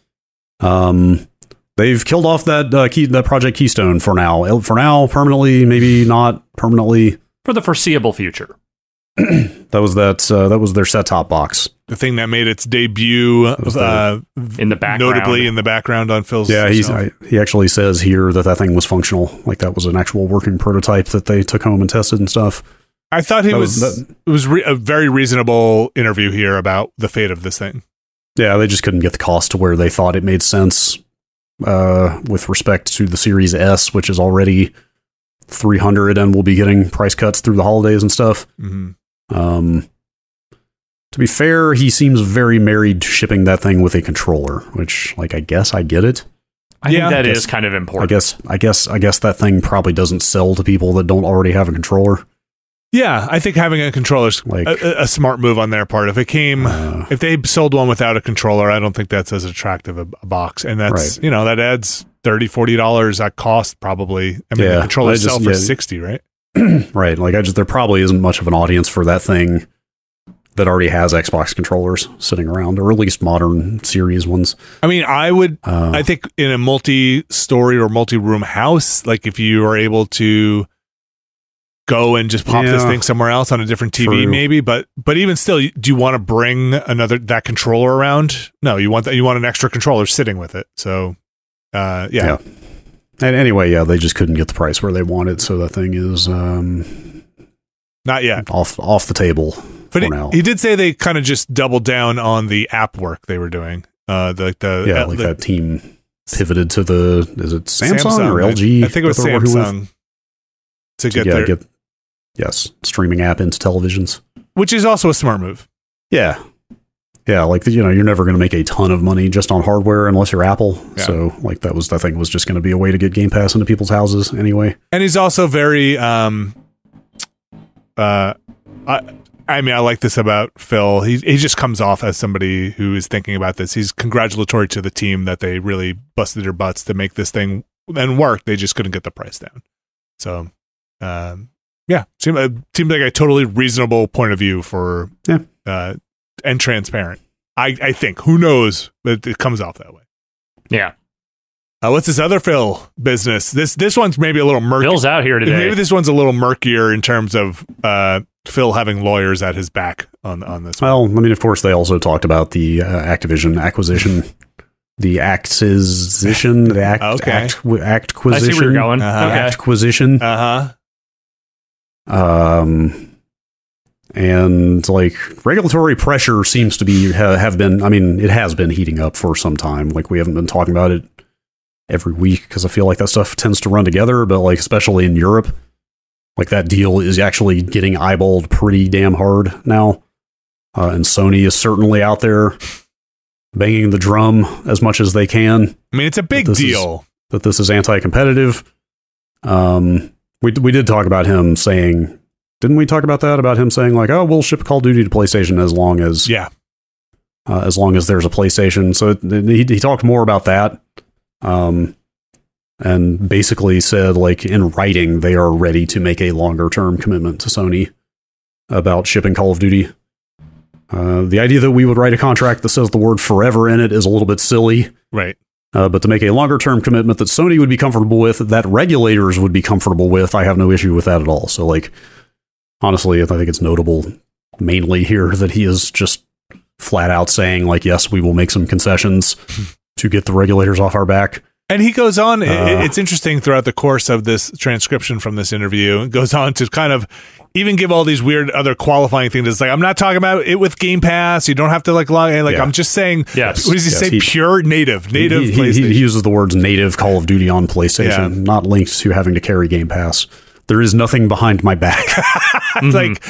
Um, they've killed off that uh, key, that Project Keystone for now. For now, permanently, maybe not permanently. For the foreseeable future. [clears throat] That was that. Uh, that was their set top box. The thing that made its debut, was the- uh, In the background. notably in the background on Phil's. Yeah, he's. I, he actually says here that that thing was functional. Like that was an actual working prototype that they took home and tested and stuff. I thought he That was. was- that- it was re- a very reasonable interview here about the fate of this thing. Yeah, they just couldn't get the cost to where they thought it made sense uh, with respect to the Series S, which is already 300 and will be getting price cuts through the holidays and stuff. hmm Um, to be fair, he seems very married to shipping that thing with a controller, which, like, I guess I get it. I Yeah. think that I is kind of important. I guess, I guess, I guess that thing probably doesn't sell to people that don't already have a controller. Yeah, I think having a controller is Like- a, a smart move on their part. If it came, Uh, if they sold one without a controller, I don't think that's as attractive a, a box, and that's Right. you know that adds 30 dollars at cost probably. I mean, Yeah, the controller I just- sell for yeah. sixty, right? [clears throat] right. Like, I just, there probably isn't much of an audience for that thing that already has Xbox controllers sitting around, or at least modern series ones. I mean, I would Uh, I think in a multi-story or multi-room house, like if you are able to go and just pop this thing somewhere else on a different TV, True. maybe. But but even still, do you want to bring another that controller around? No, you want that. You want an extra controller sitting with it. So, uh, yeah, Yeah. And anyway, yeah, they just couldn't get the price where they wanted, so that thing is um, not yet. off off the table But for he, now. he did say they kind of just doubled down on the app work they were doing. Uh, the the yeah, uh, like the- that team pivoted to the is it Samsung, or LG? I think it was that they're with? Samsung to To get yeah, their, get yes, streaming app into televisions. which is also a smart move. Yeah. Yeah, like you know, you're never going to make a ton of money just on hardware unless you're Apple. Yeah. So, like that was that thing was just going to be a way to get Game Pass into people's houses anyway. and he's also very um uh I I mean I like this about Phil. He he just comes off as somebody who is thinking about this. He's congratulatory to the team that they really busted their butts to make this thing and work. They just couldn't get the price down. So um yeah, seemed, uh, seemed like a totally reasonable point of view for Yeah. uh and transparent. I I think who knows, but it comes off that way. yeah. Uh, what's this other Phil business? This this one's maybe a little murky. Phil's out here today. Maybe this one's a little murkier in terms of uh, Phil having lawyers at his back on on this. one. Well, I mean, of course, they also talked about the uh, Activision acquisition, the acquisition, the act, [laughs] Okay. act, I see where acquisition, you're going. Uh-huh. Okay. acquisition. Uh huh. um and like regulatory pressure seems to be ha, have been i mean it has been heating up for some time like we haven't been talking about it every week because i feel like that stuff tends to run together but like especially in europe like that deal is actually getting eyeballed pretty damn hard now uh, and sony is certainly out there banging the drum as much as they can I mean, it's a big is- deal. that this is anti-competitive. Um, we we did talk about him saying, didn't we talk about that? About him saying like, oh, we'll ship Call of Duty to PlayStation as long as yeah. uh, as long as there's a PlayStation. So it, he he talked more about that, um, and basically said like in writing they are ready to make a longer term commitment to Sony about shipping Call of Duty. Uh, the idea that we would write a contract that says the word forever in it is a little bit silly. Right. Uh, but to make a longer term commitment that Sony would be comfortable with, that regulators would be comfortable with, I have no issue with that at all. So, like, honestly, I think it's notable mainly here that he is just flat out saying, like, yes, we will make some concessions to get the regulators off our back. And he goes on. Uh. it's interesting throughout the course of this transcription from this interview. It goes on to kind of even give all these weird other qualifying things. It's like I'm not talking about it with Game Pass. You don't have to like log in. Like Yeah. I'm just saying. Yes. What does he Yes, say? he- Pure native, native he, he, PlayStation. he uses the words native Call of Duty on PlayStation, Yeah. not linked to having to carry Game Pass. There is nothing behind my back. [laughs] Mm-hmm. like,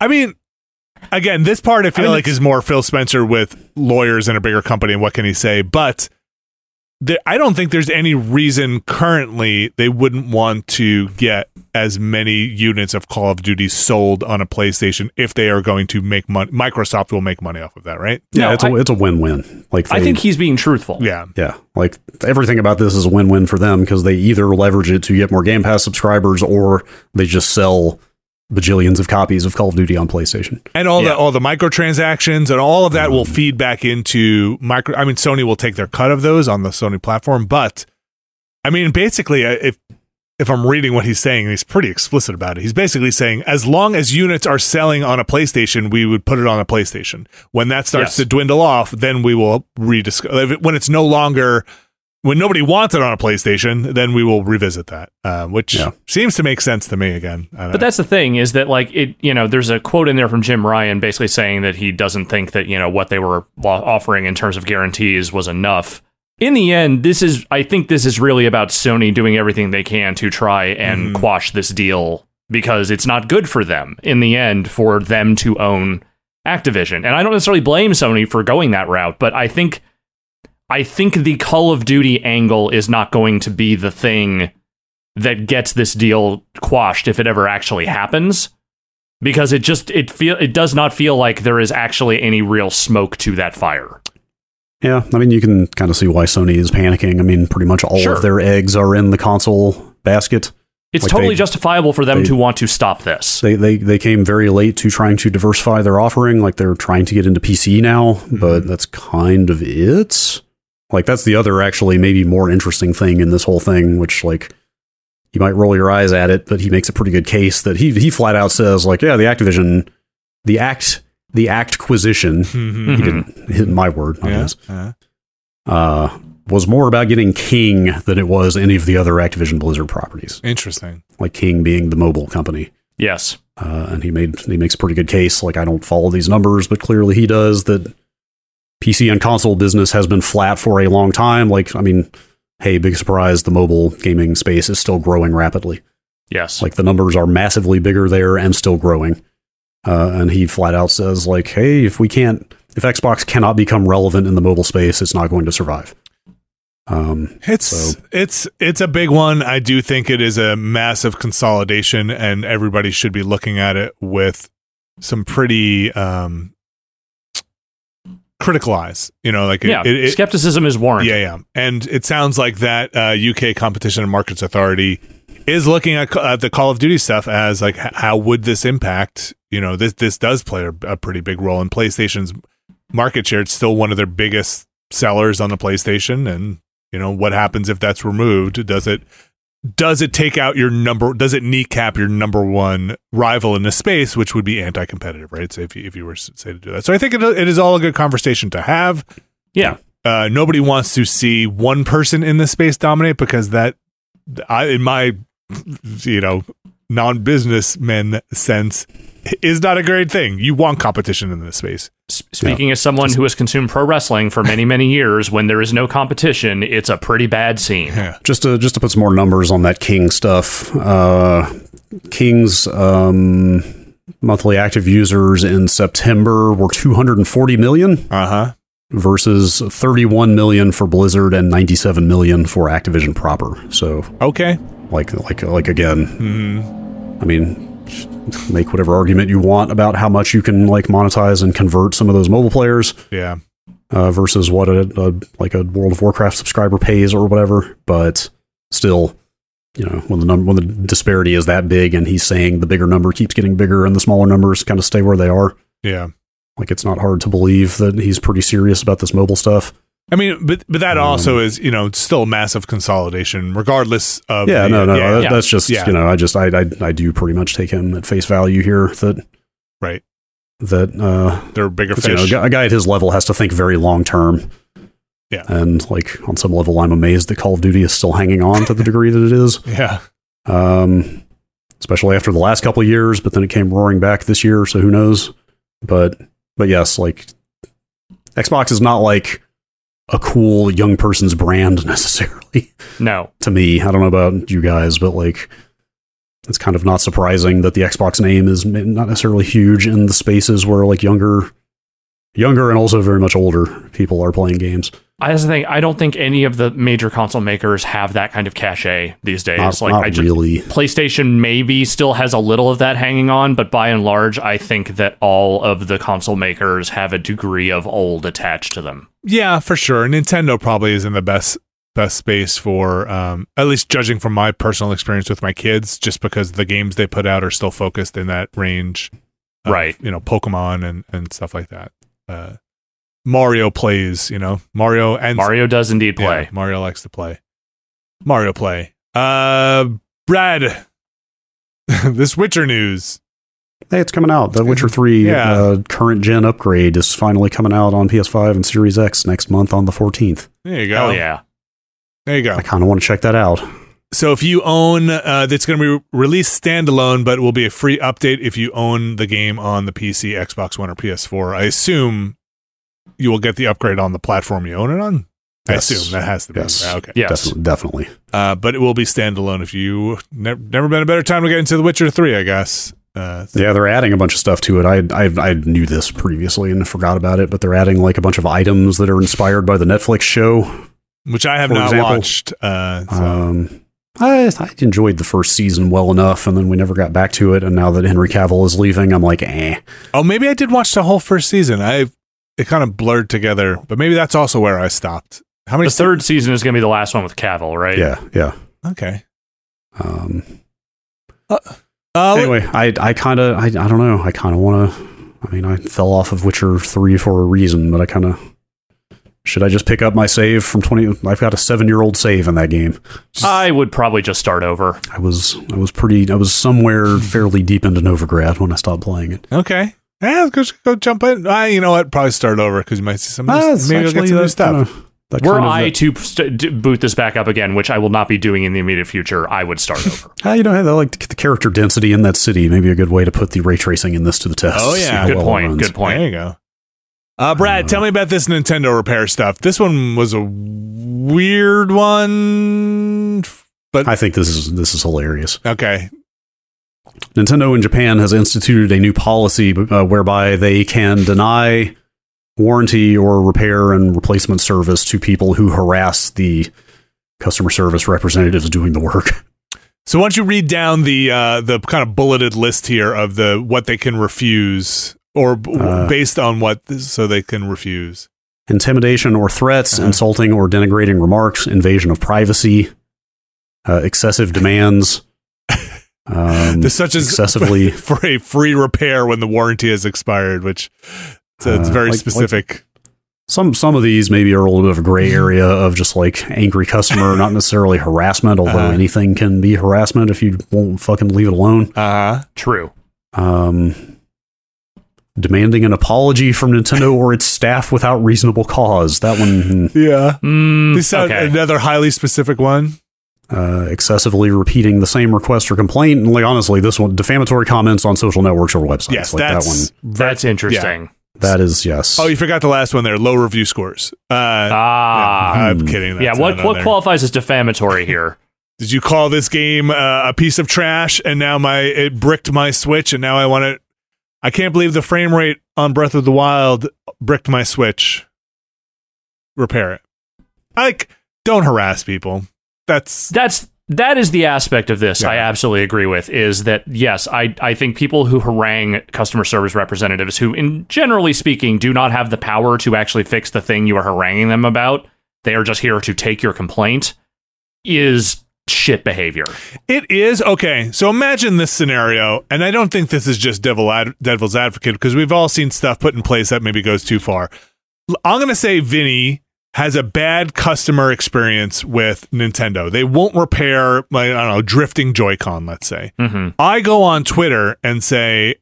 I mean, again, this part I feel mean, like is more Phil Spencer with lawyers in a bigger company. And what can he say? But there, I don't think there's any reason currently they wouldn't want to get as many units of Call of Duty sold on a PlayStation if they are going to make money. Microsoft will make money off of that, right? Yeah, No, it's a I- it's a win win. Like I think he's being truthful. Yeah. Yeah, like everything about this is a win-win for them because they either leverage it to get more Game Pass subscribers or they just sell bajillions of copies of Call of Duty on PlayStation. And all Yeah. the all the microtransactions and all of that will feed back into micro. I mean, Sony will take their cut of those on the Sony platform, but I mean, basically, uh, if if I'm reading what he's saying, he's pretty explicit about it. He's basically saying, as long as units are selling on a PlayStation, we would put it on a PlayStation. When that starts Yes. to dwindle off, then we will rediscuss. When it's no longer when nobody wants it on a PlayStation, then we will revisit that, uh, which Yeah. seems to make sense to me. Again, But know. that's the thing is that like it, you know, there's a quote in there from Jim Ryan basically saying that he doesn't think that you know what they were offering in terms of guarantees was enough. In the end, this is I think this is really about Sony doing everything they can to try and mm-hmm. quash this deal because it's not good for them in the end for them to own Activision. And I don't necessarily blame Sony for going that route, but I think I think the Call of Duty angle is not going to be the thing that gets this deal quashed if it ever actually happens because it just it feel it does not feel like there is actually any real smoke to that fire. Yeah, I mean you can kind of see why Sony is panicking. I mean, pretty much all Sure. of their eggs are in the console basket. It's Like totally they- justifiable for them they- to want to stop this. They they they came very late to trying to diversify their offering. Like they're trying to get into PC now, but mm-hmm. that's kind of it. Like that's the other actually maybe more interesting thing in this whole thing, which like you might roll your eyes at it, but he makes a pretty good case that he he flat out says like, yeah, the Activision, the act, the actquisition. Mhm. He didn't hit my word, not Yeah. his. Uh, Uh, was more about getting King than it was any of the other Activision Blizzard properties. interesting. Like King being the mobile company. yes. Uh, and he made he makes a pretty good case. Like I don't follow these numbers, but clearly he does. That PC and console business has been flat for a long time. Like I mean, hey, big surprise, the mobile gaming space is still growing rapidly. Yes. Like the numbers are massively bigger there and still growing. Uh, and he flat out says like, hey, if we can't, if Xbox cannot become relevant in the mobile space, it's not going to survive. Um, It's So- it's it's a big one. I do think it is a massive consolidation, and everybody should be looking at it with some pretty um, critical eyes. You know, like it, yeah. it, it- Skepticism is warranted. yeah, yeah. And it sounds like that uh, UK Competition and Markets Authority is looking at, at the Call of Duty stuff as like how would this impact? You know, this this does play a, a pretty big role in PlayStation's market share. It's still one of their biggest sellers on the PlayStation, and you know what happens if that's removed? Does it does it take out your number? Does it kneecap your number one rival in the space, which would be anti-competitive, right? So if you, if you were say to do that, so I think it, it is all a good conversation to have Yeah. uh, nobody wants to see one person in the space dominate because that, I, in my, you know, non businessmen sense, is not a great thing. You want competition in this space. S- Speaking as someone who has consumed pro wrestling for many, many years, when there is no competition, it's a pretty bad scene. Yeah. just to just to put some more numbers on that King stuff. Uh, King's um, monthly active users in September were 240 million Uh huh. versus 31 million for Blizzard and 97 million for Activision proper. So Okay. Like like like again, hmm I mean, make whatever argument you want about how much you can like monetize and convert some of those mobile players Yeah. uh, versus what a, a like a World of Warcraft subscriber pays or whatever. But still, you know, when the number when the disparity is that big, and he's saying the bigger number keeps getting bigger, and the smaller numbers kind of stay where they are. Yeah. Like it's not hard to believe that he's pretty serious about this mobile stuff. I mean, but but that Um, also is you know still massive consolidation, regardless of Yeah, the- no, no, yeah, that- yeah. that's just Yeah. you know, I just I, I I do pretty much take him at face value here that right. that uh They're bigger 'cause, you know, a guy- a guy at his level has to think very long term. Yeah. and like on some level, I'm amazed that Call of Duty is still hanging on to the degree that it is. [laughs] yeah. um, especially after the last couple of years. But then it came roaring back this year, so who knows? But but yes, like Xbox is not like a cool young person's brand necessarily No. [laughs] to me. I don't know about you guys, but like it's kind of not surprising that the Xbox name is not necessarily huge in the spaces where like younger younger and also very much older people are playing games. That's the thing. I don't think any of the major console makers have that kind of cachet these days. Not, like not I just, really. PlayStation maybe still has a little of that hanging on, but by and large, I think that all of the console makers have a degree of old attached to them. Yeah, for sure. Nintendo probably is in the best best space for um, at least judging from my personal experience with my kids, just because the games they put out are still focused in that range. of, Right. You know, Pokemon and and stuff like that. Uh, Mario plays. You know, Mario and Mario does indeed Yeah, play. Mario likes to play. Mario play. Uh, Brad. [laughs] this Witcher news. Hey, it's coming out. The Witcher 3 Yeah. uh, current gen upgrade is finally coming out on PS5 and Series X next month on the 14th. There you go. Hell yeah. There you go. I kind of want to check that out. So if you own, uh, that's going to be released standalone, but will be a free update if you own the game on the PC, Xbox One, or PS4. I assume you will get the upgrade on the platform you own it on. I assume that has to be Yes. okay. Yes. Definitely. definitely. Uh, but it will be standalone if you never never been a better time to get into The Witcher Three, I guess. Uh, Yeah, they're adding a bunch of stuff to it. I, I I knew this previously and forgot about it, but they're adding like a bunch of items that are inspired by the Netflix show. which I have not example, watched. Uh, so. Um, I, I enjoyed the first season well enough, and then we never got back to it. And now that Henry Cavill is leaving, I'm like, eh. oh, maybe I did watch the whole first season. I it kind of blurred together, but maybe that's also where I stopped. How many? The third season is going to be the last one with Cavill, right? Yeah, yeah. okay. Um, Uh, anyway, I I kind of I, I don't know. I kind of want to. I mean, I fell off of Witcher three for a reason, but I kind of should I just pick up my save from twenty? I've got a seven year old save in that game. I would probably just start over. I was I was pretty I was somewhere fairly deep into Novigrad when I stopped playing it. Okay. Yeah, go, go jump in. Ah, you know what? Probably start over because you might see some. Ah, new, maybe you'll get some new stuff. kinda- Were kind of- I to st- boot this back up again, which I will not be doing in the immediate future, I would start over. [laughs] Ah, you know, I like to get the character density in that city. Maybe a good way to put the ray tracing in this to the test. Oh, yeah. how Good well point. runs. Good point. There you go. Uh, Brad, tell me about this Nintendo repair stuff. This one was a weird one, but I think this is this is hilarious. okay. Nintendo in Japan has instituted a new policy uh, whereby they can deny warranty or repair and replacement service to people who harass the customer service representatives doing the work. [laughs] So why don't you read down the uh, the kind of bulleted list here of the what they can refuse or b- Uh, based on what so they can refuse. Intimidation or threats, Uh-huh. insulting or denigrating remarks, invasion of privacy, uh, excessive demands, [laughs] um, such as excessively [laughs] for a free repair when the warranty has expired, which so it's Uh, very like- specific. some some of these maybe are a little bit of a gray area of just like angry customer, [laughs] not necessarily harassment, although Uh-huh. anything can be harassment if you won't fucking leave it alone. Uh huh. True. Um, demanding an apology from Nintendo or its staff without reasonable cause. That one, hmm, Yeah. Mm, This sound okay. another highly specific one. uh, excessively repeating the same request or complaint. And like honestly, this one, defamatory comments on social networks or websites. Yes, like that one. that's That's interesting. That is yes. Oh, you forgot the last one there. Low review scores. Uh, Ah. yeah, I'm kidding. Yeah, what what there. qualifies as defamatory here? [laughs] [laughs] Did you call this game uh, a piece of trash? And now my it bricked my Switch, and now I want to. I can't believe the frame rate on Breath of the Wild bricked my Switch. Repair it. Like, don't harass people. That's That's that is the aspect of this I absolutely agree with is that yes, I I think people who harangue customer service representatives who in generally speaking do not have the power to actually fix the thing you are haranguing them about, they are just here to take your complaint is shit behavior. It is okay. So imagine this scenario, and I don't think this is just devil ad- devil's advocate because we've all seen stuff put in place that maybe goes too far. I'm going to say Vinny has a bad customer experience with Nintendo. They won't repair, like, I don't know, drifting Joy-Con, let's say. Mhm. I go on Twitter and say,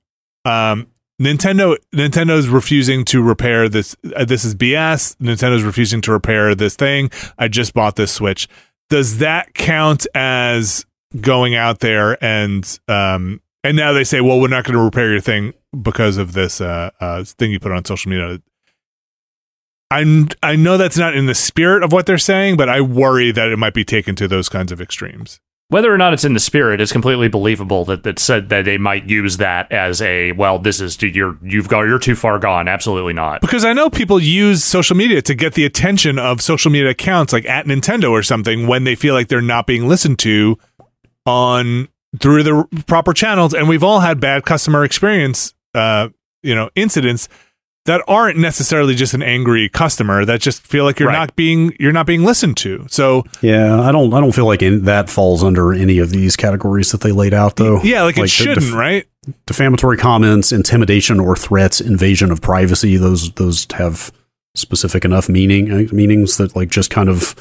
um, Nintendo Nintendo's refusing to repair this. Uh, this is BS. Nintendo's refusing to repair this thing. I just bought this Switch. Does that count as going out there and um and now they say, well, we're not going to repair your thing because of this uh, uh thing you put on social media. I I know that's not in the spirit of what they're saying, but I worry that it might be taken to those kinds of extremes. Whether or not it's in the spirit, it's completely believable that that said that they might use that as a well. This is you're you've got you're too far gone. Absolutely not. Because I know people use social media to get the attention of social media accounts like at Nintendo or something when they feel like they're not being listened to on through the proper channels. And we've all had bad customer experience, uh, you know, incidents that aren't necessarily just an angry customer that just feel like you're Right. not being you're not being listened to. So Yeah, I don't. I don't feel like in, that falls under any of these categories that they laid out, though. yeah, like, it shouldn't, def- right? defamatory comments, intimidation or threats, invasion of privacy. Those those have specific enough meaning uh, meanings that like just kind of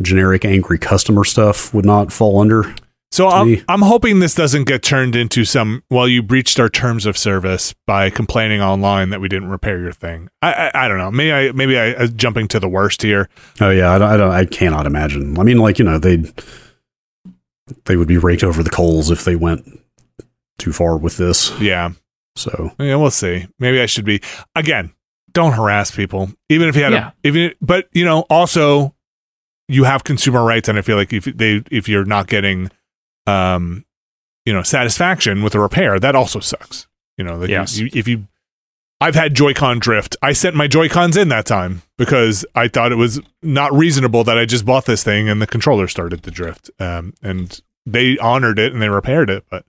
generic angry customer stuff would not fall under. So I'm. I'm hoping this doesn't get turned into some well you breached our terms of service by complaining online that we didn't repair your thing. I I, I don't know. Maybe I maybe I uh, jumping to the worst here. Oh yeah, I don't, I don't. I cannot imagine. I mean, like you know, they they would be raked over the coals if they went too far with this. Yeah. So Yeah, we'll see. Maybe I should be again. Don't harass people, even if you had Yeah. a even. But you know, also you have consumer rights, and I feel like if they if you're not getting, um, you know, satisfaction with a repair, that also sucks. You know, like you- Yes. you, if you, I've had Joy-Con drift. I sent my Joy-Cons in that time because I thought it was not reasonable that I just bought this thing and the controller started to drift. Um, and they honored it and they repaired it, but.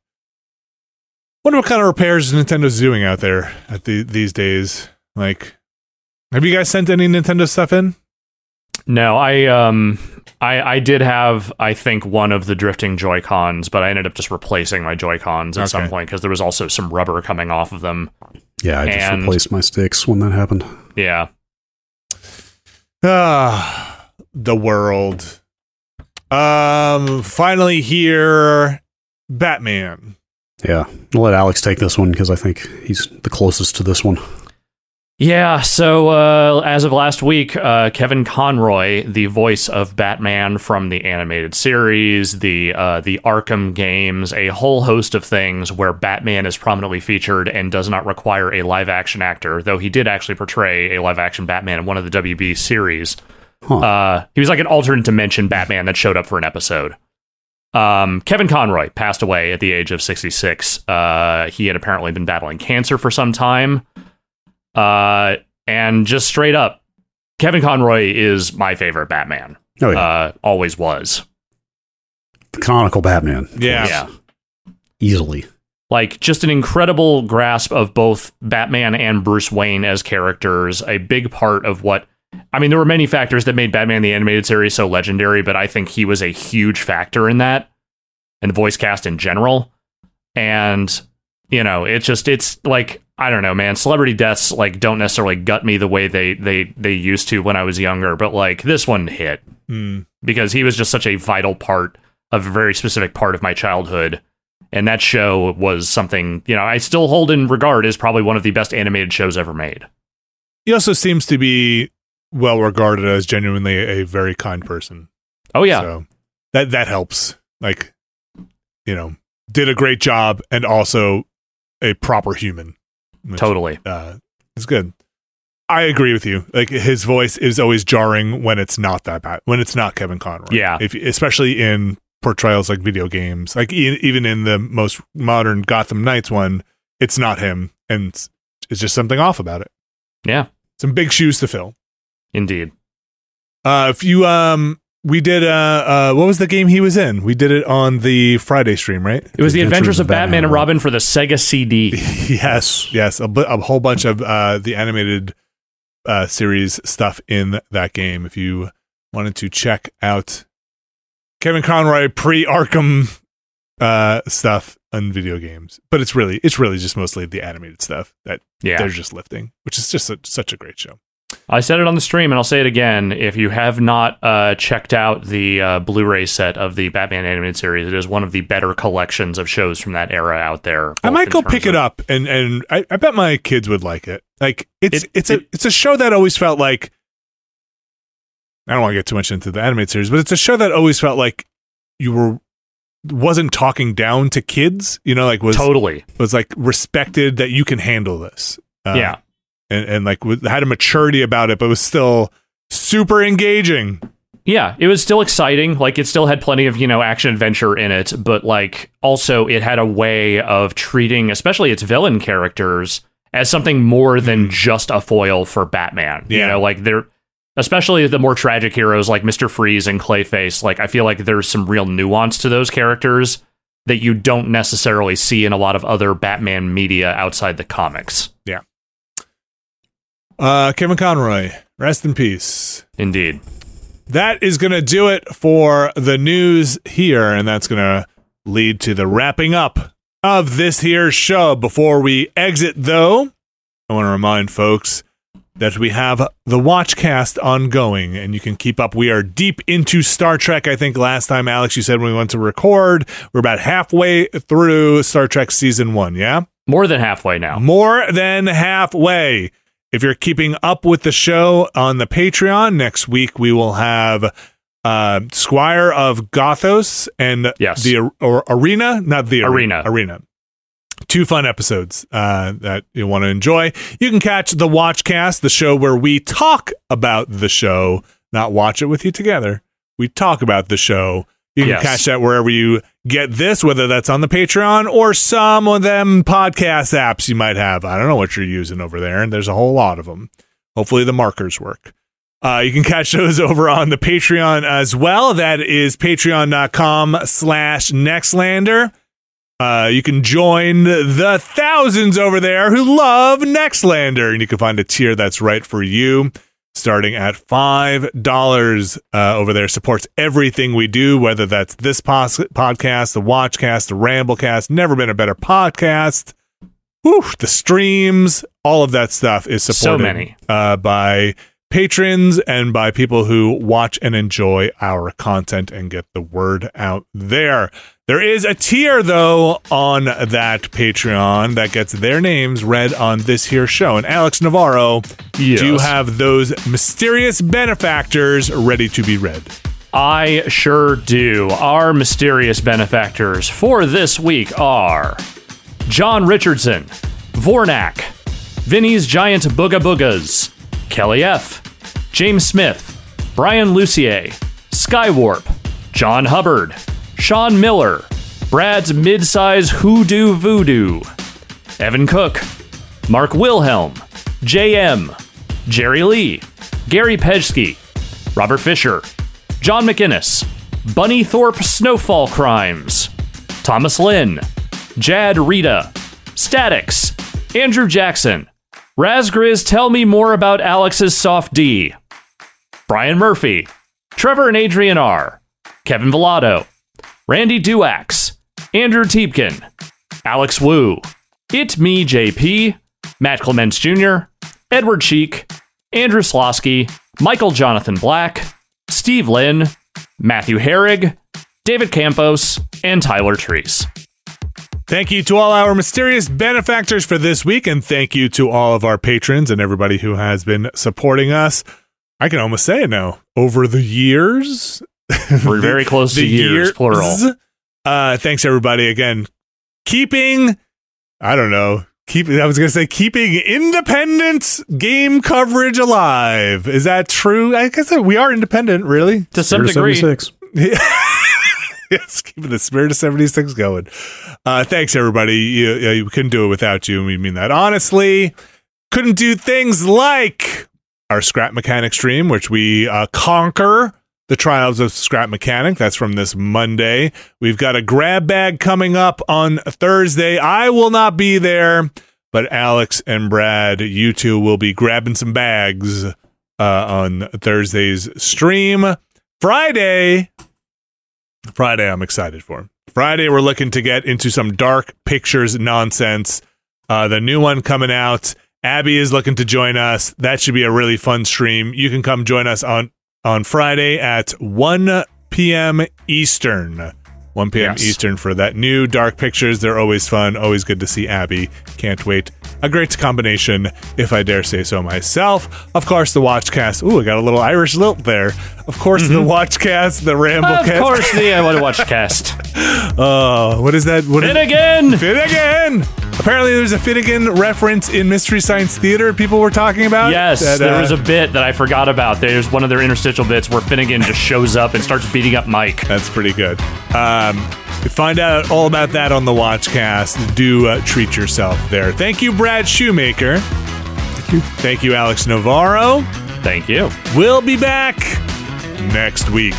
Wonder what kind of repairs Nintendo's doing out there at the, these days. Like, have you guys sent any Nintendo stuff in? No, I um I I did have I think one of the drifting Joy Cons, but I ended up just replacing my Joy Cons at some point because there was also some rubber coming off of them. yeah, I just replaced my sticks when that happened. Yeah, Ah, the world. Um, finally here, Batman. Yeah, I'll let Alex take this one because I think he's the closest to this one. Yeah, so uh, as of last week, uh, Kevin Conroy, the voice of Batman from the animated series, the uh, the Arkham games, a whole host of things where Batman is prominently featured and does not require a live action actor, though he did actually portray a live action Batman in one of the WB series. Huh. Uh, he was like an alternate dimension Batman that showed up for an episode. Um, Kevin Conroy passed away at the age of 66. Uh, he had apparently been battling cancer for some time. Uh, and just straight up, Kevin Conroy is my favorite Batman. oh yeah, Uh, always was. the canonical Batman. Yeah. Yeah. easily. Like just an incredible grasp of both Batman and Bruce Wayne as characters. A big part of what I mean, there were many factors that made Batman the animated series so legendary, but I think he was a huge factor in that and the voice cast in general. And you know, it's just it's like I don't know, man. Celebrity deaths like don't necessarily gut me the way they they they used to when I was younger, but like this one hit Hmm. because he was just such a vital part of a very specific part of my childhood. And that show was something, you know, I still hold in regard as probably one of the best animated shows ever made. He also seems to be well regarded as genuinely a very kind person. Oh yeah. So that that helps. Like, you know, did a great job and also a proper human. Which, totally. Uh, it's good. I agree with you. Like his voice is always jarring when it's not that bad. When it's not Kevin Conroy. Yeah. If especially in portrayals like video games, like e- even in the most modern Gotham Knights one, it's not him, and it's, it's just something off about it. Yeah. Some big shoes to fill. Indeed. Uh, if you um, we did uh, uh, what was the game he was in? We did it on the Friday stream, right? It was the Adventures of Batman, and Robin for the Sega CD. [laughs] yes, yes, a, a whole bunch of uh, the animated uh, series stuff in that game. If you wanted to check out Kevin Conroy pre Arkham uh, stuff on video games, but it's really it's really just mostly the animated stuff that Yeah. they're just lifting, which is just a, such a great show. I said it on the stream and I'll say it again. If you have not uh, checked out the uh, Blu ray set of the Batman animated series, it is one of the better collections of shows from that era out there. I might go pick it up, and and I, I bet my kids would like it. Like it's It- it's it- a it's a show that always felt like I don't want to get too much into the animated series, but it's a show that always felt like you were wasn't talking down to kids. You know, like was Totally. was like respected that you can handle this. Uh, yeah. And and like had a maturity about it, but was still super engaging. Yeah, it was still exciting. Like it still had plenty of, you know, action adventure in it, but like also it had a way of treating especially its villain characters as something more than hmm. just a foil for Batman. You know, like they're especially the more tragic heroes like Mr. Freeze and Clayface, like I feel like there's some real nuance to those characters that you don't necessarily see in a lot of other Batman media outside the comics. Uh, Kevin Conroy, rest in peace. Indeed. That is going to do it for the news here, and that's going to lead to the wrapping up of this here show. Before we exit, though, I want to remind folks that we have the Watchcast ongoing, and you can keep up. We are deep into Star Trek. I think last time, Alex, you said when we went to record, we're about halfway through Star Trek season one. Yeah. More than halfway now. More than halfway. If you're keeping up with the show on the Patreon, next week we will have uh, Squire of Gothos and Yes. the or, Arena, not the Arena. Arena. Two fun episodes uh, that you want to enjoy. You can catch the Watchcast, the show where we talk about the show, not watch it with you together. We talk about the show. You can Yes. catch that wherever you get this, whether that's on the Patreon or some of them podcast apps you might have. I don't know what you're using over there, and there's a whole lot of them. Hopefully, the markers work. Uh, you can catch [laughs] those over on the Patreon as well. That is patreon.com slash nextlander. Uh, you can join the thousands over there who love Nextlander, and you can find a tier that's right for you. Starting at five dollars uh, over there, supports everything we do, whether that's this pos- podcast, the Watchcast, the Ramblecast. Never been a better podcast. Whew, the streams, all of that stuff is supported So many. uh, by patrons and by people who watch and enjoy our content and get the word out there. There is a tier though on that Patreon that gets their names read on this here show. And Alex Navarro, Yes. do you have those mysterious benefactors ready to be read? I sure do. Our mysterious benefactors for this week are John Richardson, Vornak, Vinny's Giant Booga Boogas, Kelly F., James Smith, Brian Lucier, Skywarp, John Hubbard, Sean Miller, Brad's Midsize Hoodoo Voodoo, Evan Cook, Mark Wilhelm, JM, Jerry Lee, Gary Pejsky, Robert Fisher, John McInnes, Bunny Thorpe Snowfall Crimes, Thomas Lynn, Jad Rita, Statics, Andrew Jackson, Razgriz Tell Me More About Alex's Soft D, Brian Murphy, Trevor and Adrian R, Kevin Villado, Randy Duax, Andrew Teepkin, Alex Wu, It Me JP, Matt Clements Jr., Edward Cheek, Andrew Slosky, Michael Jonathan Black, Steve Lynn, Matthew Herrig, David Campos, and Tyler Treese. Thank you to all our mysterious benefactors for this week, and thank you to all of our patrons and everybody who has been supporting us. I can almost say it now. Over the years, [laughs] We're very close to the years, plural. Uh, thanks everybody again. Keeping, I don't know, keep. I was gonna say keeping independent game coverage alive. Is that true? I guess we are independent, really. To some Spirit degree. 76. [laughs] yes, keeping the spirit of 76 going. Uh, thanks, everybody. You, you, you couldn't do it without you, and we mean that honestly. Couldn't do things like our Scrap Mechanic stream, which we uh, conquer the trials of Scrap Mechanic. That's from this Monday. We've got a grab bag coming up on Thursday. I will not be there, but Alex and Brad, you two will be grabbing some bags uh, on Thursday's stream. Friday, Friday, I'm excited for. Friday, we're looking to get into some dark pictures nonsense. Uh, the new one coming out. Abby is looking to join us. That should be a really fun stream. You can come join us on on Friday at 1 p.m. Eastern. 1 p.m. Yes. Eastern for that new Dark Pictures. They're always fun. Always good to see Abby. Can't wait. A great combination, if I dare say so myself. Of course, the Watchcast. Ooh, I got a little Irish lilt there. Of course, the Watchcast, the Ramblecast. Mm-hmm. Of course, the I Want to Watch cast. Oh, [laughs] what is that? What is Finnegan! Fit again. Apparently, there's a Finnegan reference in Mystery Science Theater people were talking about. Yes, that, there uh, was a bit that I forgot about. There's one of their interstitial bits where Finnegan just shows up and starts beating up Mike. That's pretty good. Um, find out all about that on the Watchcast, do uh, treat yourself there. Thank you, Brad Shoemaker. Thank you. Thank you, Alex Navarro. Thank you. We'll be back next week.